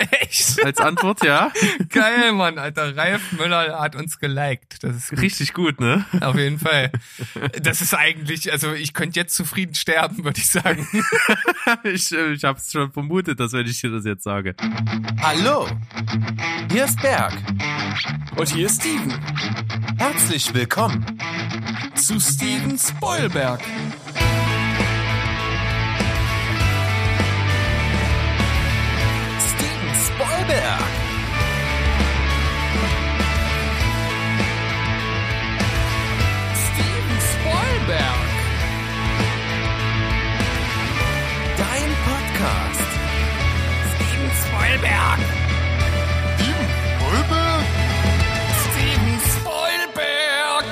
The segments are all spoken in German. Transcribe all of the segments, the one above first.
Echt? Als Antwort, ja. Geil, Mann, Alter. Ralf Müller hat uns geliked. Das ist gut. Richtig gut, ne? Auf jeden Fall. Das ist eigentlich, also ich könnte jetzt zufrieden sterben, würde ich sagen. ich ich habe es schon vermutet, dass wenn ich dir das jetzt sage. Hallo, hier ist Berg. Und hier ist Steven. Herzlich willkommen zu Steven Spoilberg. Spoilberg. Steven Spoilberg. Dein Podcast. Steven Spoilberg. Steven Spoilberg.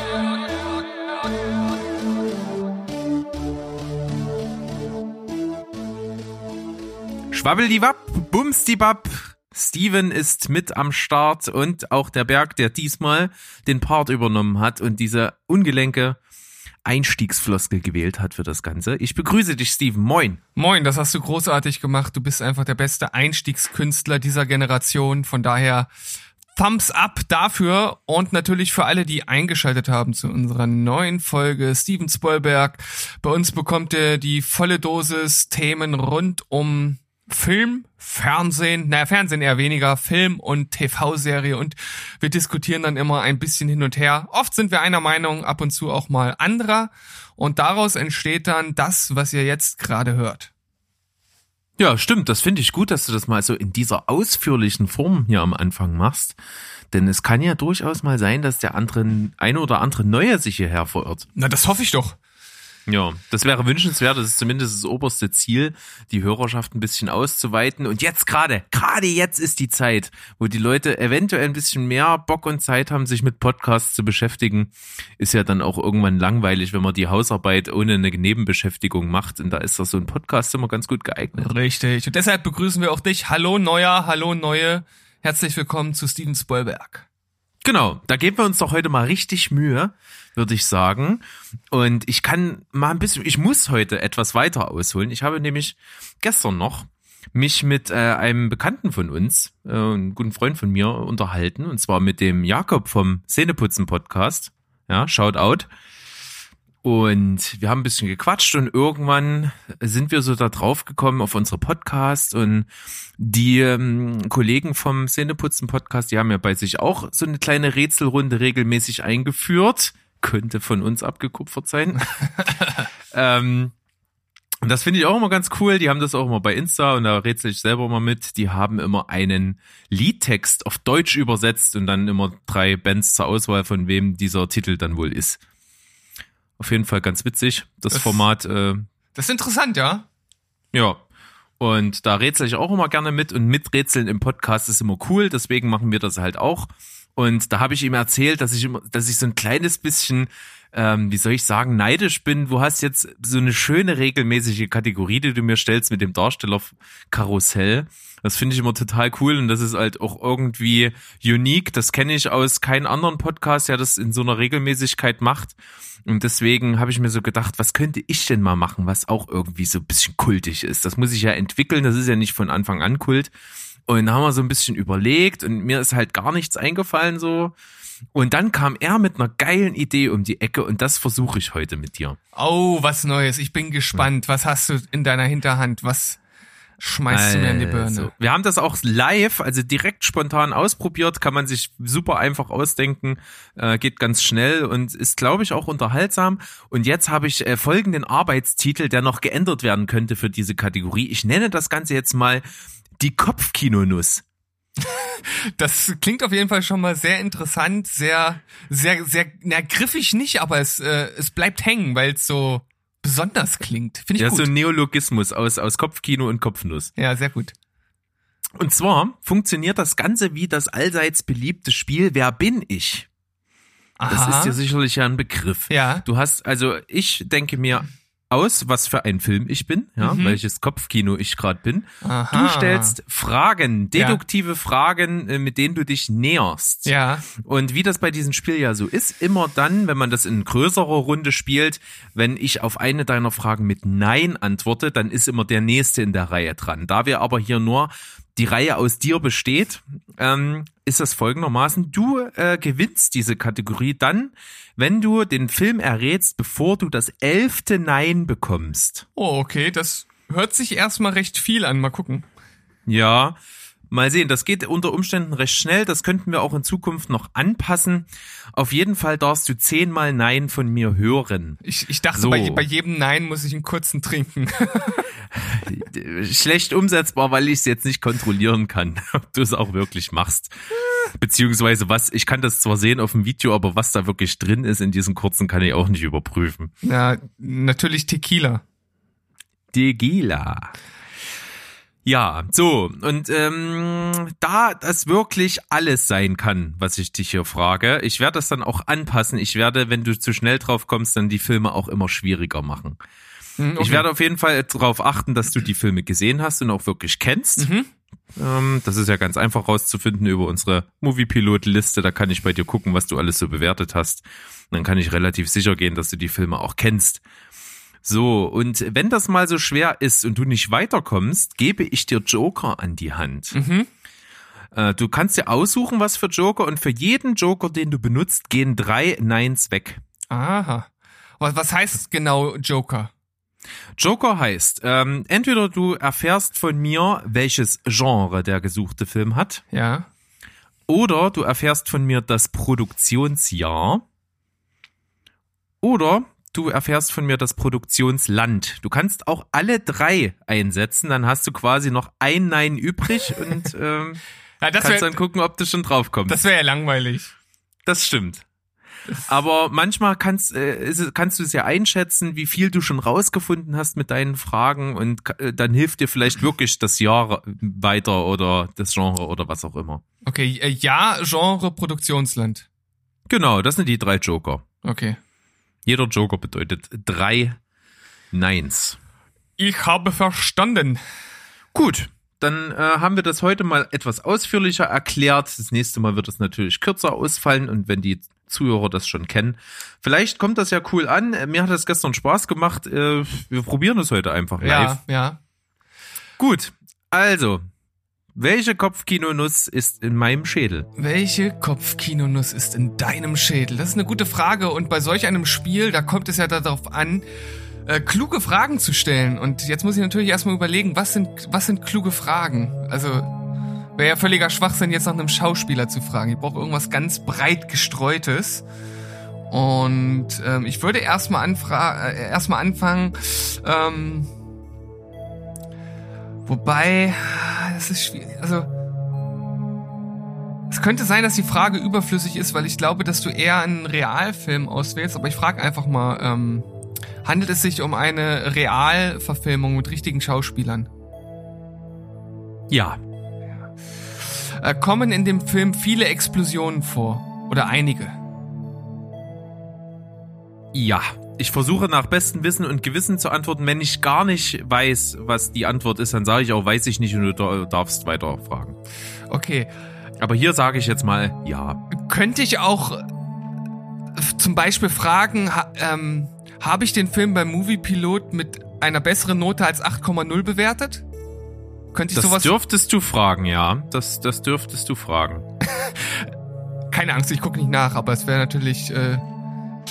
Steven Schwabbeldiwapp, bumsdibab. Steven ist mit am Start und auch der Berg, der diesmal den Part übernommen hat und diese ungelenke Einstiegsfloskel gewählt hat für das Ganze. Ich begrüße dich, Steven. Moin. Moin, das hast du großartig gemacht. Du bist einfach der beste Einstiegskünstler dieser Generation. Von daher Thumbs up dafür und natürlich für alle, die eingeschaltet haben zu unserer neuen Folge Steven Spoilberg. Bei uns bekommt ihr die volle Dosis Themen rund um Film, Fernsehen, naja, Fernsehen eher weniger, Film und TV-Serie und wir diskutieren dann immer ein bisschen hin und her. Oft sind wir einer Meinung, ab und zu auch mal anderer und daraus entsteht dann das, was ihr jetzt gerade hört. Ja, stimmt. Das finde ich gut, dass du das mal so in dieser ausführlichen Form hier am Anfang machst. Denn es kann ja durchaus mal sein, dass der andere, eine oder andere Neue sich hierher verirrt. Na, das hoffe ich doch. Ja, das wäre wünschenswert. Das ist zumindest das oberste Ziel, die Hörerschaft ein bisschen auszuweiten. Und jetzt gerade, gerade jetzt ist die Zeit, wo die Leute eventuell ein bisschen mehr Bock und Zeit haben, sich mit Podcasts zu beschäftigen. Ist ja dann auch irgendwann langweilig, wenn man die Hausarbeit ohne eine Nebenbeschäftigung macht. Und da ist das so ein Podcast immer ganz gut geeignet. Richtig. Und deshalb begrüßen wir auch dich. Hallo Neuer, hallo Neue. Herzlich willkommen zu Steven Spoilberg. Genau, da geben wir uns doch heute mal richtig Mühe, würde ich sagen. Und ich kann mal ein bisschen, ich muss heute etwas weiter ausholen. Ich habe nämlich gestern noch mich mit äh, einem Bekannten von uns, äh, einem guten Freund von mir, unterhalten. Und zwar mit dem Jakob vom Szeneputzen Podcast. Ja, shout out. Und wir haben ein bisschen gequatscht und irgendwann sind wir so da drauf gekommen auf unsere Podcast und die ähm, Kollegen vom Szeneputzen Podcast, die haben ja bei sich auch so eine kleine Rätselrunde regelmäßig eingeführt. Könnte von uns abgekupfert sein. ähm, und das finde ich auch immer ganz cool. Die haben das auch immer bei Insta und da rätsel ich selber immer mit. Die haben immer einen Liedtext auf Deutsch übersetzt und dann immer drei Bands zur Auswahl, von wem dieser Titel dann wohl ist. Auf jeden Fall ganz witzig, das, Das- Format. Äh, Das ist interessant, ja? ja. Und da rätsel ich auch immer gerne mit und miträtseln im Podcast ist immer cool, deswegen machen wir das halt auch. Und da habe ich ihm erzählt, dass ich immer, dass ich so ein kleines bisschen, ähm, wie soll ich sagen, neidisch bin. Du hast jetzt so eine schöne regelmäßige Kategorie, die du mir stellst mit dem Darsteller Karussell. Das finde ich immer total cool und das ist halt auch irgendwie unique. Das kenne ich aus keinem anderen Podcast, der das in so einer Regelmäßigkeit macht. Und deswegen habe ich mir so gedacht, was könnte ich denn mal machen, was auch irgendwie so ein bisschen kultig ist. Das muss ich ja entwickeln, das ist ja nicht von Anfang an Kult. Und da haben wir so ein bisschen überlegt und mir ist halt gar nichts eingefallen so. Und dann kam er mit einer geilen Idee um die Ecke und das versuche ich heute mit dir. Oh, was Neues. Ich bin gespannt. Was hast du in deiner Hinterhand? Was schmeißt du mir in die Birne? Also, wir haben das auch live, also direkt spontan ausprobiert, kann man sich super einfach ausdenken, äh, geht ganz schnell und ist, glaube ich, auch unterhaltsam. Und jetzt habe ich äh, folgenden Arbeitstitel, der noch geändert werden könnte für diese Kategorie. Ich nenne das Ganze jetzt mal die Kopfkinonuss. Das klingt auf jeden Fall schon mal sehr interessant, sehr, sehr, sehr, na, griffig nicht, aber es, äh, es bleibt hängen, weil es so besonders klingt. Finde ich Ja, gut. so ein Neologismus aus, aus Kopfkino und Kopfnuss. ja, sehr gut. Und zwar funktioniert das Ganze wie das allseits beliebte Spiel Wer bin ich? Das Aha. ist dir sicherlich ja ein Begriff. Ja. Du hast, also ich denke mir aus, was für ein Film ich bin, ja, Mhm. welches Kopfkino ich gerade bin. Aha. Du stellst Fragen, deduktive Fragen, äh, mit denen du dich näherst. Ja. Und wie das bei diesem Spiel ja so ist, immer dann, wenn man das in größerer Runde spielt, wenn ich auf eine deiner Fragen mit Nein antworte, dann ist immer der Nächste in der Reihe dran. Da wir aber hier nur die Reihe aus dir besteht, ähm, ist das folgendermaßen. Du äh, gewinnst diese Kategorie dann, wenn du den Film errätst, bevor du das elfte Nein bekommst. Oh, okay, das hört sich erstmal recht viel an. Mal gucken. Ja, mal sehen. Das geht unter Umständen recht schnell. Das könnten wir auch in Zukunft noch anpassen. Auf jeden Fall darfst du zehnmal Nein von mir hören. Ich, ich dachte, So. bei, bei jedem Nein muss ich einen kurzen trinken. Schlecht umsetzbar, weil ich es jetzt nicht kontrollieren kann, ob du es auch wirklich machst. Beziehungsweise was, ich kann das zwar sehen auf dem Video, aber was da wirklich drin ist in diesem kurzen, kann ich auch nicht überprüfen. Na, natürlich Tequila. Degila. Ja, so, und ähm, da das wirklich alles sein kann, was ich dich hier frage, ich werde das dann auch anpassen. Ich werde, wenn du zu schnell drauf kommst, dann die Filme auch immer schwieriger machen. Hm, okay. Ich werde auf jeden Fall darauf achten, dass du die Filme gesehen hast und auch wirklich kennst. Mhm. Ähm, das ist ja ganz einfach rauszufinden über unsere Movie-Pilot-Liste. Da kann ich bei dir gucken, was du alles so bewertet hast. Und dann kann ich relativ sicher gehen, dass du die Filme auch kennst. So, und wenn das mal so schwer ist und du nicht weiterkommst, gebe ich dir Joker an die Hand. Mhm. Äh, du kannst dir aussuchen, was für Joker und für jeden Joker, den du benutzt, gehen drei Neins weg. Aha. Was, heißt genau Joker? Joker heißt, ähm, entweder du erfährst von mir, welches Genre der gesuchte Film hat, Ja. oder du erfährst von mir das Produktionsjahr, oder du erfährst von mir das Produktionsland. Du kannst auch alle drei einsetzen, dann hast du quasi noch ein Nein übrig und ähm, Ja, das kannst wäre dann gucken, ob du schon drauf kommst. das wär ja langweilig. Das stimmt. Aber manchmal kannst, äh, ist kannst du es ja einschätzen, wie viel du schon rausgefunden hast mit deinen Fragen und äh, dann hilft dir vielleicht wirklich das Jahr weiter oder das Genre oder was auch immer. Okay, äh, ja, Genre, Produktionsland. Genau, das sind die drei Joker. Okay. Jeder Joker bedeutet drei Neins. Ich habe verstanden. Gut, dann äh, haben wir das heute mal etwas ausführlicher erklärt. Das nächste Mal wird es natürlich kürzer ausfallen und wenn die Zuhörer das schon kennen. Vielleicht kommt das ja cool an. Äh, Mir hat das gestern Spaß gemacht. Äh, wir probieren es heute einfach live. Ja, ja. Gut, also, welche Kopfkinonuss ist in meinem Schädel? Welche Kopfkinonuss ist in deinem Schädel? Das ist eine gute Frage und bei solch einem Spiel, da kommt es ja darauf an, äh, kluge Fragen zu stellen. Und jetzt muss ich natürlich erstmal überlegen, was sind, was sind kluge Fragen? Also, wäre ja völliger Schwachsinn, jetzt nach einem Schauspieler zu fragen. Ich brauche irgendwas ganz breit gestreutes. Und ähm, ich würde erstmal äh, erstmal anfangen, ähm, wobei, das ist schwierig, also es könnte sein, dass die Frage überflüssig ist, weil ich glaube, dass du eher einen Realfilm auswählst, aber ich frage einfach mal, ähm, handelt es sich um eine Realverfilmung mit richtigen Schauspielern? Ja, Äh, kommen in dem Film viele Explosionen vor? Oder einige? ja. Ich versuche nach bestem Wissen und Gewissen zu antworten. Wenn ich gar nicht weiß, was die Antwort ist, dann sage ich auch, weiß ich nicht und du dar- darfst weiter fragen. Okay. Aber hier sage ich jetzt mal ja. Könnte ich auch äh, zum Beispiel fragen, ha, ähm, habe ich den Film beim Moviepilot mit einer besseren Note als 8,0 bewertet? Könnte ich Das sowas... dürftest du fragen, ja. Das, das dürftest du fragen. Keine Angst, ich gucke nicht nach, aber es wäre natürlich äh,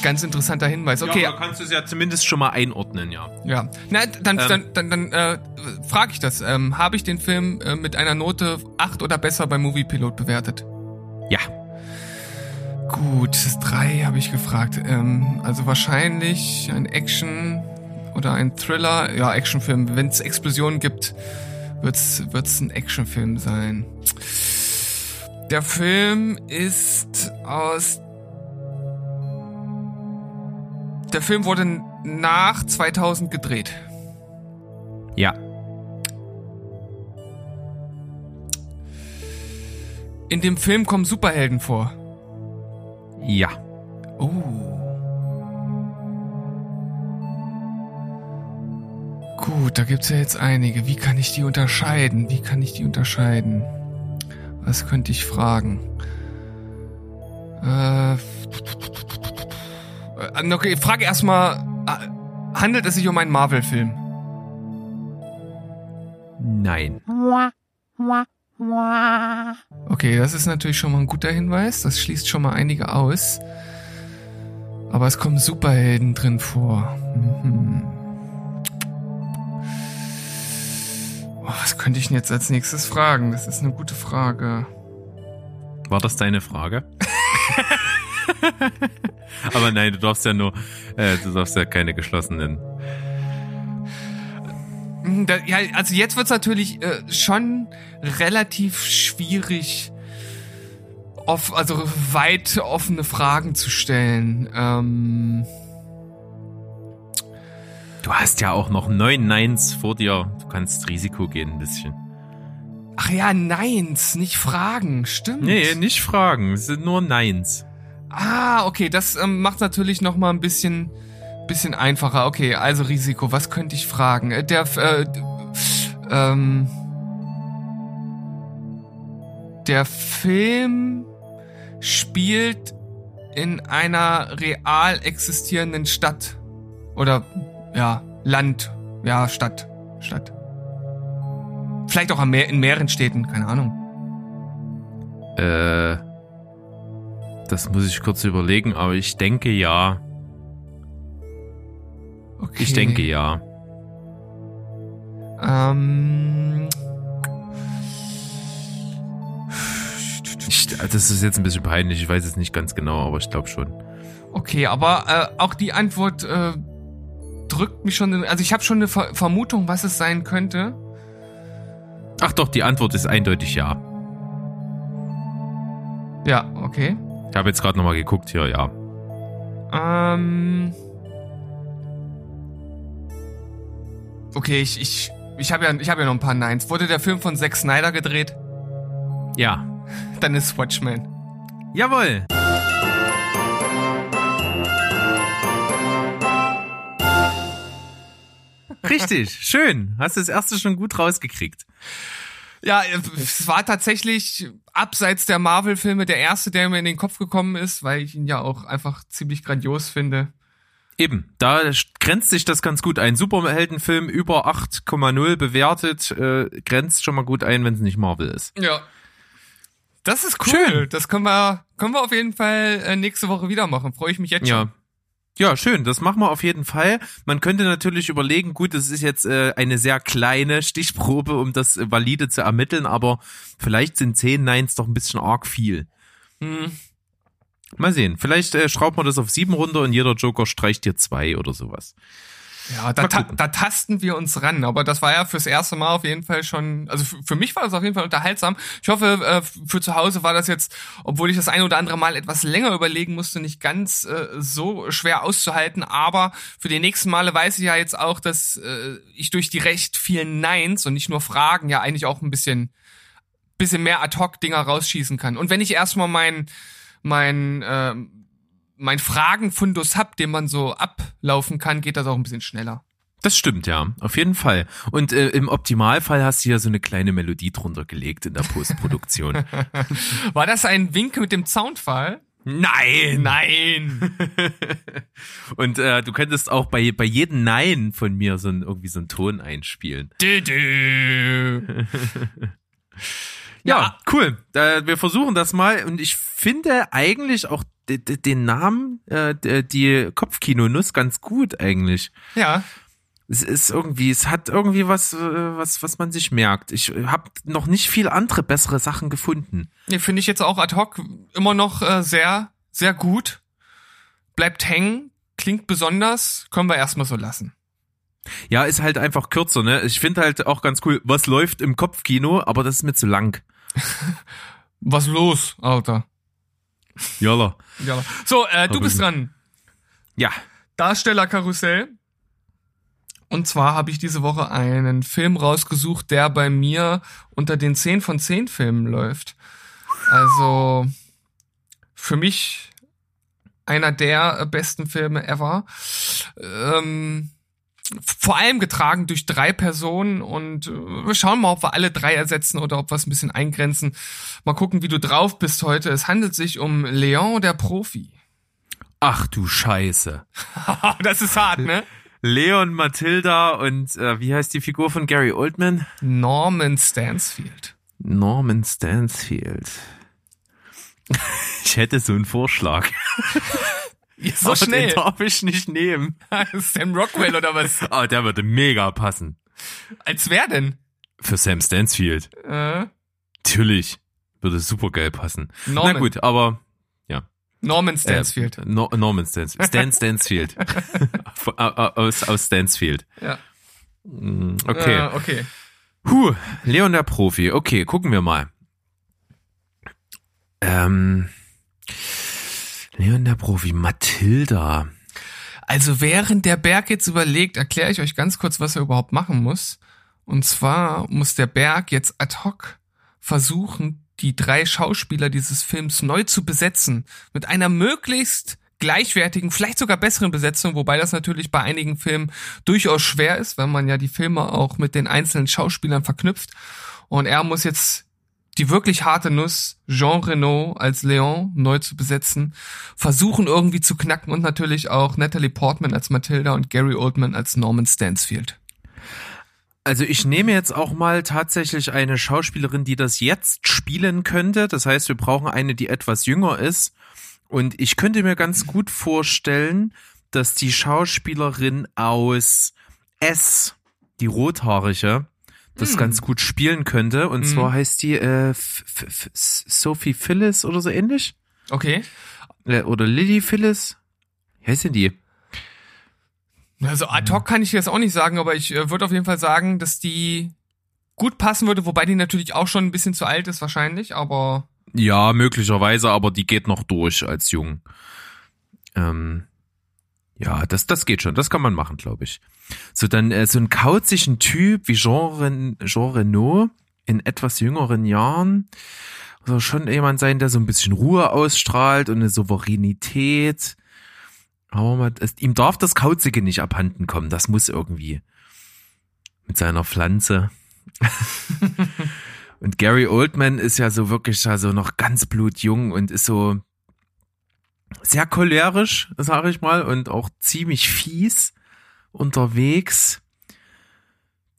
ganz interessanter Hinweis. Okay, Ja, aber kannst du es ja zumindest schon mal einordnen, ja. ja. Na, dann, Ähm. dann, dann, dann äh, frage ich das. Ähm, habe ich den Film äh, mit einer Note 8 oder besser beim Moviepilot bewertet? Ja. Gut, das 3 habe ich gefragt. Ähm, also wahrscheinlich ein Action oder ein Thriller. Ja, Actionfilm. Wenn es Explosionen gibt, wird's wird's ein Actionfilm sein. Der Film ist aus. Der Film wurde nach 2000 gedreht. Ja. In dem Film kommen Superhelden vor. Ja. Oh. Gut, da gibt's ja jetzt einige. Wie kann ich die unterscheiden? Wie kann ich die unterscheiden? Was könnte ich fragen? Äh, äh, okay, frage erstmal, äh, handelt es sich um einen Marvel-Film? Nein. Okay, das ist natürlich schon mal ein guter Hinweis. Das schließt schon mal einige aus. Aber es kommen Superhelden drin vor. Mhm. Oh, was könnte ich denn jetzt als nächstes fragen? Das ist eine gute Frage. War das deine Frage? Aber nein, du darfst ja nur, äh, du darfst ja keine geschlossenen. Da, ja, also jetzt wird's natürlich äh, schon relativ schwierig, off, also weit offene Fragen zu stellen. Ähm, Du hast ja auch noch neun Nines vor dir. Du kannst Risiko gehen ein bisschen. ach ja, Neins, nicht Fragen, stimmt. Nee, nicht fragen. Es sind nur Nines. Ah, okay, das ähm, macht natürlich noch mal ein bisschen, bisschen einfacher. Okay, also Risiko, was könnte ich fragen? Äh, Der, äh, ähm, der Film spielt in einer real existierenden Stadt oder ja Land, ja Stadt, Stadt. Vielleicht auch in mehreren Städten, keine Ahnung. Äh, das muss ich kurz überlegen, aber ich denke ja. Okay. Ich denke ja. Ähm, Ich, das ist jetzt ein bisschen peinlich. Ich weiß es nicht ganz genau, aber ich glaube schon. Okay, aber äh, auch die Antwort äh, drückt mich schon. in- Also ich habe schon eine Ver Vermutung, was es sein könnte. Ach doch, die Antwort ist eindeutig ja. Ja, okay. Ich habe jetzt gerade nochmal geguckt hier, ja. Ähm. Okay, ich ich ich habe ja ich habe ja noch ein paar Neins. Wurde der Film von Zack Snyder gedreht? Ja. Dann ist Watchmen. Jawohl. Richtig, schön. Hast das erste schon gut rausgekriegt. Ja, äh, es war tatsächlich abseits der Marvel-Filme der erste, der mir in den Kopf gekommen ist, weil ich ihn ja auch einfach ziemlich grandios finde. Eben, da grenzt sich das ganz gut ein. Superheldenfilm über 8,0 bewertet, äh, grenzt schon mal gut ein, wenn es nicht Marvel ist. Ja. Das ist cool. Schön. Das können wir, können wir auf jeden Fall äh, nächste Woche wieder machen. Freue ich mich jetzt Ja. schon. Ja, schön, das machen wir auf jeden Fall. Man könnte natürlich überlegen, gut, das ist jetzt äh, eine sehr kleine Stichprobe, um das äh, valide zu ermitteln, aber vielleicht sind 10 Nines doch ein bisschen arg viel. Hm. Mal sehen, vielleicht äh, schraubt man das auf sieben runter und jeder Joker streicht dir zwei oder sowas. Ja, da, ta da tasten wir uns ran. Aber das war ja fürs erste Mal auf jeden Fall schon, also für, für mich war das auf jeden Fall unterhaltsam. Ich hoffe, äh, für zu Hause war das jetzt, obwohl ich das ein oder andere Mal etwas länger überlegen musste, nicht ganz äh, so schwer auszuhalten. Aber für die nächsten Male weiß ich ja jetzt auch, dass äh, ich durch die recht vielen Neins und nicht nur Fragen ja eigentlich auch ein bisschen, bisschen mehr Ad-Hoc-Dinger rausschießen kann. Und wenn ich erstmal mein, mein, äh, mein Fragenfundus hab, den man so ablaufen kann, geht das auch ein bisschen schneller. Das stimmt, ja, auf jeden Fall. Und äh, im Optimalfall hast du ja so eine kleine Melodie drunter gelegt in der Postproduktion. War das ein Wink mit dem Soundfall? Nein! Nein! Und äh, du könntest auch bei, bei jedem Nein von mir so ein, irgendwie so einen Ton einspielen. dü, dü. Ja, cool. Äh, wir versuchen das mal und ich finde eigentlich auch den Namen, äh, die Kopfkino-Nuss ganz gut eigentlich. Ja, Es ist irgendwie, es hat irgendwie was, äh, was, was man sich merkt. Ich habe noch nicht viel andere bessere Sachen gefunden. nee, finde ich jetzt auch ad hoc immer noch äh, sehr, sehr gut. Bleibt hängen, klingt besonders, können wir erstmal so lassen. Ja, ist halt einfach kürzer, ne? Ich finde halt auch ganz cool, was läuft im Kopfkino, aber das ist mir zu lang. Was los, Alter? Jalla. Ja. So, äh, du bist dran. Ja. Darstellerkarussell. Und zwar habe ich diese Woche einen Film rausgesucht, der bei mir unter den 10 von 10 Filmen läuft. Also für mich einer der besten Filme ever. Ähm, vor allem getragen durch drei Personen und äh, wir schauen mal, ob wir alle drei ersetzen oder ob wir es ein bisschen eingrenzen. Mal gucken, wie du drauf bist heute. Es handelt sich um Leon der Profi. Ach du Scheiße. das ist hart, ne? Leon Matilda und äh, wie heißt die Figur von Gary Oldman? Norman Stansfield. Norman Stansfield. Ich hätte so einen Vorschlag. Ja, so Aber schnell. Den darf ich nicht nehmen. Sam Rockwell oder was? Aber der würde mega passen. Als wer denn? Für Sam Stansfield. Äh, Natürlich. Würde super geil passen. Norman. Na gut, aber Norman äh, Stansfield. No, Norman Stansfield. Stan Stansfield. aus, aus Stansfield. ja. Mm, Okay. Äh, okay. Huh, Leon der Profi. Okay, gucken wir mal. Ähm, Leon der Profi. Mathilda. Also während der Berg jetzt überlegt, erkläre ich euch ganz kurz, was er überhaupt machen muss. Und zwar muss der Berg jetzt ad hoc versuchen, die drei Schauspieler dieses Films neu zu besetzen. Mit einer möglichst gleichwertigen, vielleicht sogar besseren Besetzung, wobei das natürlich bei einigen Filmen durchaus schwer ist, wenn man ja die Filme auch mit den einzelnen Schauspielern verknüpft. Und er muss jetzt die wirklich harte Nuss, Jean Reno als Leon neu zu besetzen, versuchen irgendwie zu knacken und natürlich auch Natalie Portman als Matilda und Gary Oldman als Norman Stansfield. Also ich nehme jetzt auch mal tatsächlich eine Schauspielerin, die das jetzt spielen könnte. Das heißt, wir brauchen eine, die etwas jünger ist. Und ich könnte mir ganz gut vorstellen, dass die Schauspielerin aus S, die rothaarige, das Hm. ganz gut spielen könnte. Und zwar heißt die äh, Sophie Phyllis oder so ähnlich. Okay. Äh, Oder Lily Phyllis. Wie heißt denn die? Also ad hoc kann ich jetzt auch nicht sagen, aber ich äh, würde auf jeden Fall sagen, dass die gut passen würde, wobei die natürlich auch schon ein bisschen zu alt ist wahrscheinlich, aber Ja, möglicherweise, aber die geht noch durch als jung. Ähm, ja, das, das geht schon. Das kann man machen, glaube ich. So, dann äh, so einen kauzigen Typ wie Jean, Jean Reno in etwas jüngeren Jahren. Soll schon jemand sein, der so ein bisschen Ruhe ausstrahlt und eine Souveränität. Aber man, es, ihm darf das Kauzige nicht abhanden kommen. Das muss irgendwie. Mit seiner Pflanze. Und Gary Oldman ist ja so wirklich also noch ganz blutjung und ist so sehr cholerisch, sage ich mal, und auch ziemlich fies unterwegs.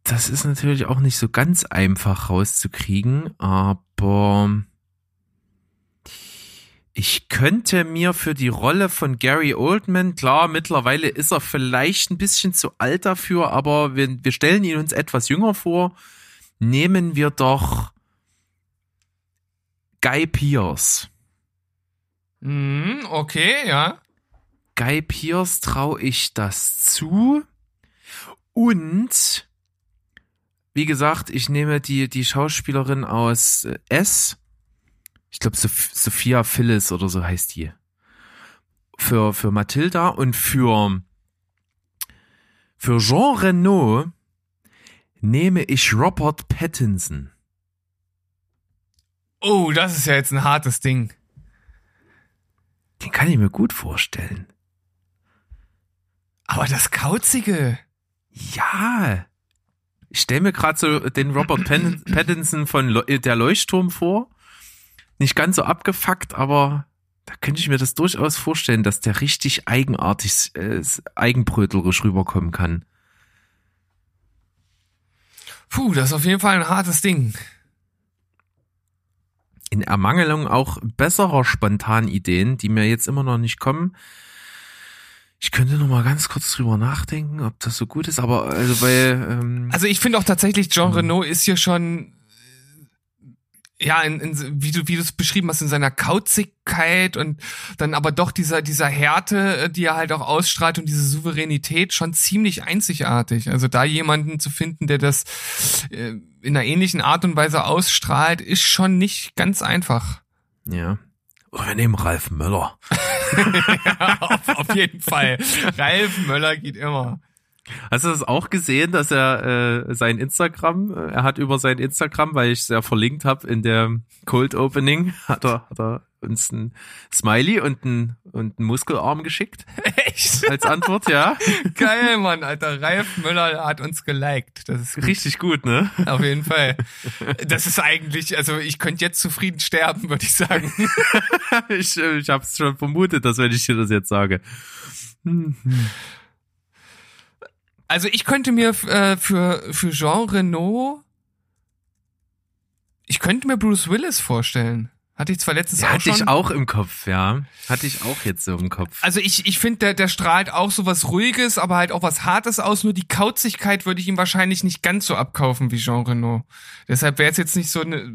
Das ist natürlich auch nicht so ganz einfach rauszukriegen, aber ich könnte mir für die Rolle von Gary Oldman, klar, mittlerweile ist er vielleicht ein bisschen zu alt dafür, aber wir, wir stellen ihn uns etwas jünger vor. Nehmen wir doch Guy Pierce. Mm, okay, ja. Guy Pierce traue ich das zu. Und, wie gesagt, ich nehme die, die Schauspielerin aus äh, S. Ich glaube, Soph Sophia Phyllis oder so heißt die. Für, für Mathilda und für, für Jean Reno nehme ich Robert Pattinson. Oh, das ist ja jetzt ein hartes Ding. Den kann ich mir gut vorstellen. Aber das Kauzige. Ja. Ich stelle mir gerade so den Robert Pattinson von Lo der Leuchtturm vor. Nicht ganz so abgefuckt, aber da könnte ich mir das durchaus vorstellen, dass der richtig eigenartig, äh, eigenbrötlerisch rüberkommen kann. Puh, das ist auf jeden Fall ein hartes Ding. In Ermangelung auch besserer spontanen Ideen, die mir jetzt immer noch nicht kommen. Ich könnte noch mal ganz kurz drüber nachdenken, ob das so gut ist, aber also weil ähm, Also ich finde auch tatsächlich, Jean Reno ist hier schon, ja, in, in, wie du wie du es beschrieben hast, in seiner Kauzigkeit und dann aber doch dieser dieser Härte, äh, die er halt auch ausstrahlt und diese Souveränität schon ziemlich einzigartig. Also da jemanden zu finden, der das äh, in einer ähnlichen Art und Weise ausstrahlt, ist schon nicht ganz einfach. ja. Oh, wir nehmen Ralf Möller. auf, auf jeden Fall. Ralf Möller geht immer. Hast du das auch gesehen, dass er äh, sein Instagram, äh, er hat über sein Instagram, weil ich es ja verlinkt habe in der Cold Opening, hat er, hat er uns ein Smiley und ein, und einen Muskelarm geschickt Echt? als Antwort, ja. Geil, Mann, Alter. Ralf Möller hat uns geliked. Das ist gut. Richtig gut, ne? Auf jeden Fall. Das ist eigentlich, also ich könnte jetzt zufrieden sterben, würde ich sagen. Ich, äh, ich habe es schon vermutet, dass wenn ich dir das jetzt sage. Also ich könnte mir äh, für, für Jean Renault, ich könnte mir Bruce Willis vorstellen. Hatte ich zwar letztens Ja, auch hatte schon. ich auch im Kopf, ja. Hatte ich auch jetzt so im Kopf. Also ich, ich finde, der, der strahlt auch so was Ruhiges, aber halt auch was Hartes aus. Nur die Kauzigkeit würde ich ihm wahrscheinlich nicht ganz so abkaufen wie Jean Reno. Deshalb wäre es jetzt nicht so eine,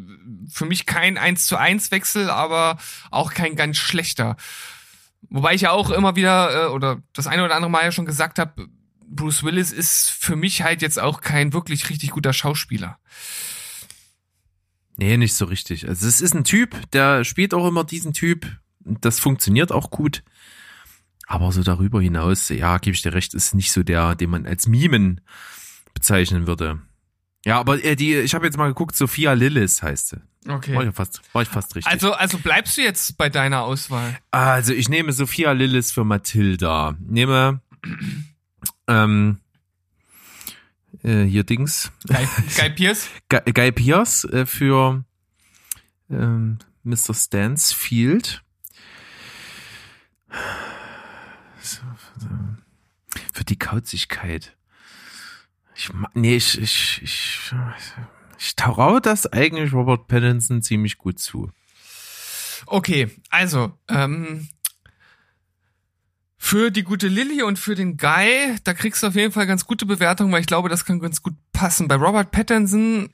für mich kein 1 zu 1 Wechsel, aber auch kein ganz schlechter. Wobei ich ja auch immer wieder, äh, oder das eine oder andere Mal ja schon gesagt habe, Bruce Willis ist für mich halt jetzt auch kein wirklich richtig guter Schauspieler. Nee, nicht so richtig. Also es ist ein Typ, der spielt auch immer diesen Typ. Das funktioniert auch gut. Aber so darüber hinaus, ja, gebe ich dir recht, ist nicht so der, den man als Mimen bezeichnen würde. Ja, aber äh, die, ich habe jetzt mal geguckt, Sophia Lillis heißt sie. War Okay. ich fast, war ich fast richtig. Also, also bleibst du jetzt bei deiner Auswahl? Also ich nehme Sophia Lillis für Mathilda. Nehme ähm, äh, hier Dings. Guy, Guy Pierce? Guy, Guy Pierce äh, für ähm, Mr. Stansfield. Für die Kauzigkeit. Ich, nee, ich, ich, ich, ich traue das eigentlich Robert Pattinson ziemlich gut zu. Okay, also, ähm, für die gute Lilly und für den Guy, da kriegst du auf jeden Fall ganz gute Bewertungen, weil ich glaube, das kann ganz gut passen. Bei Robert Pattinson,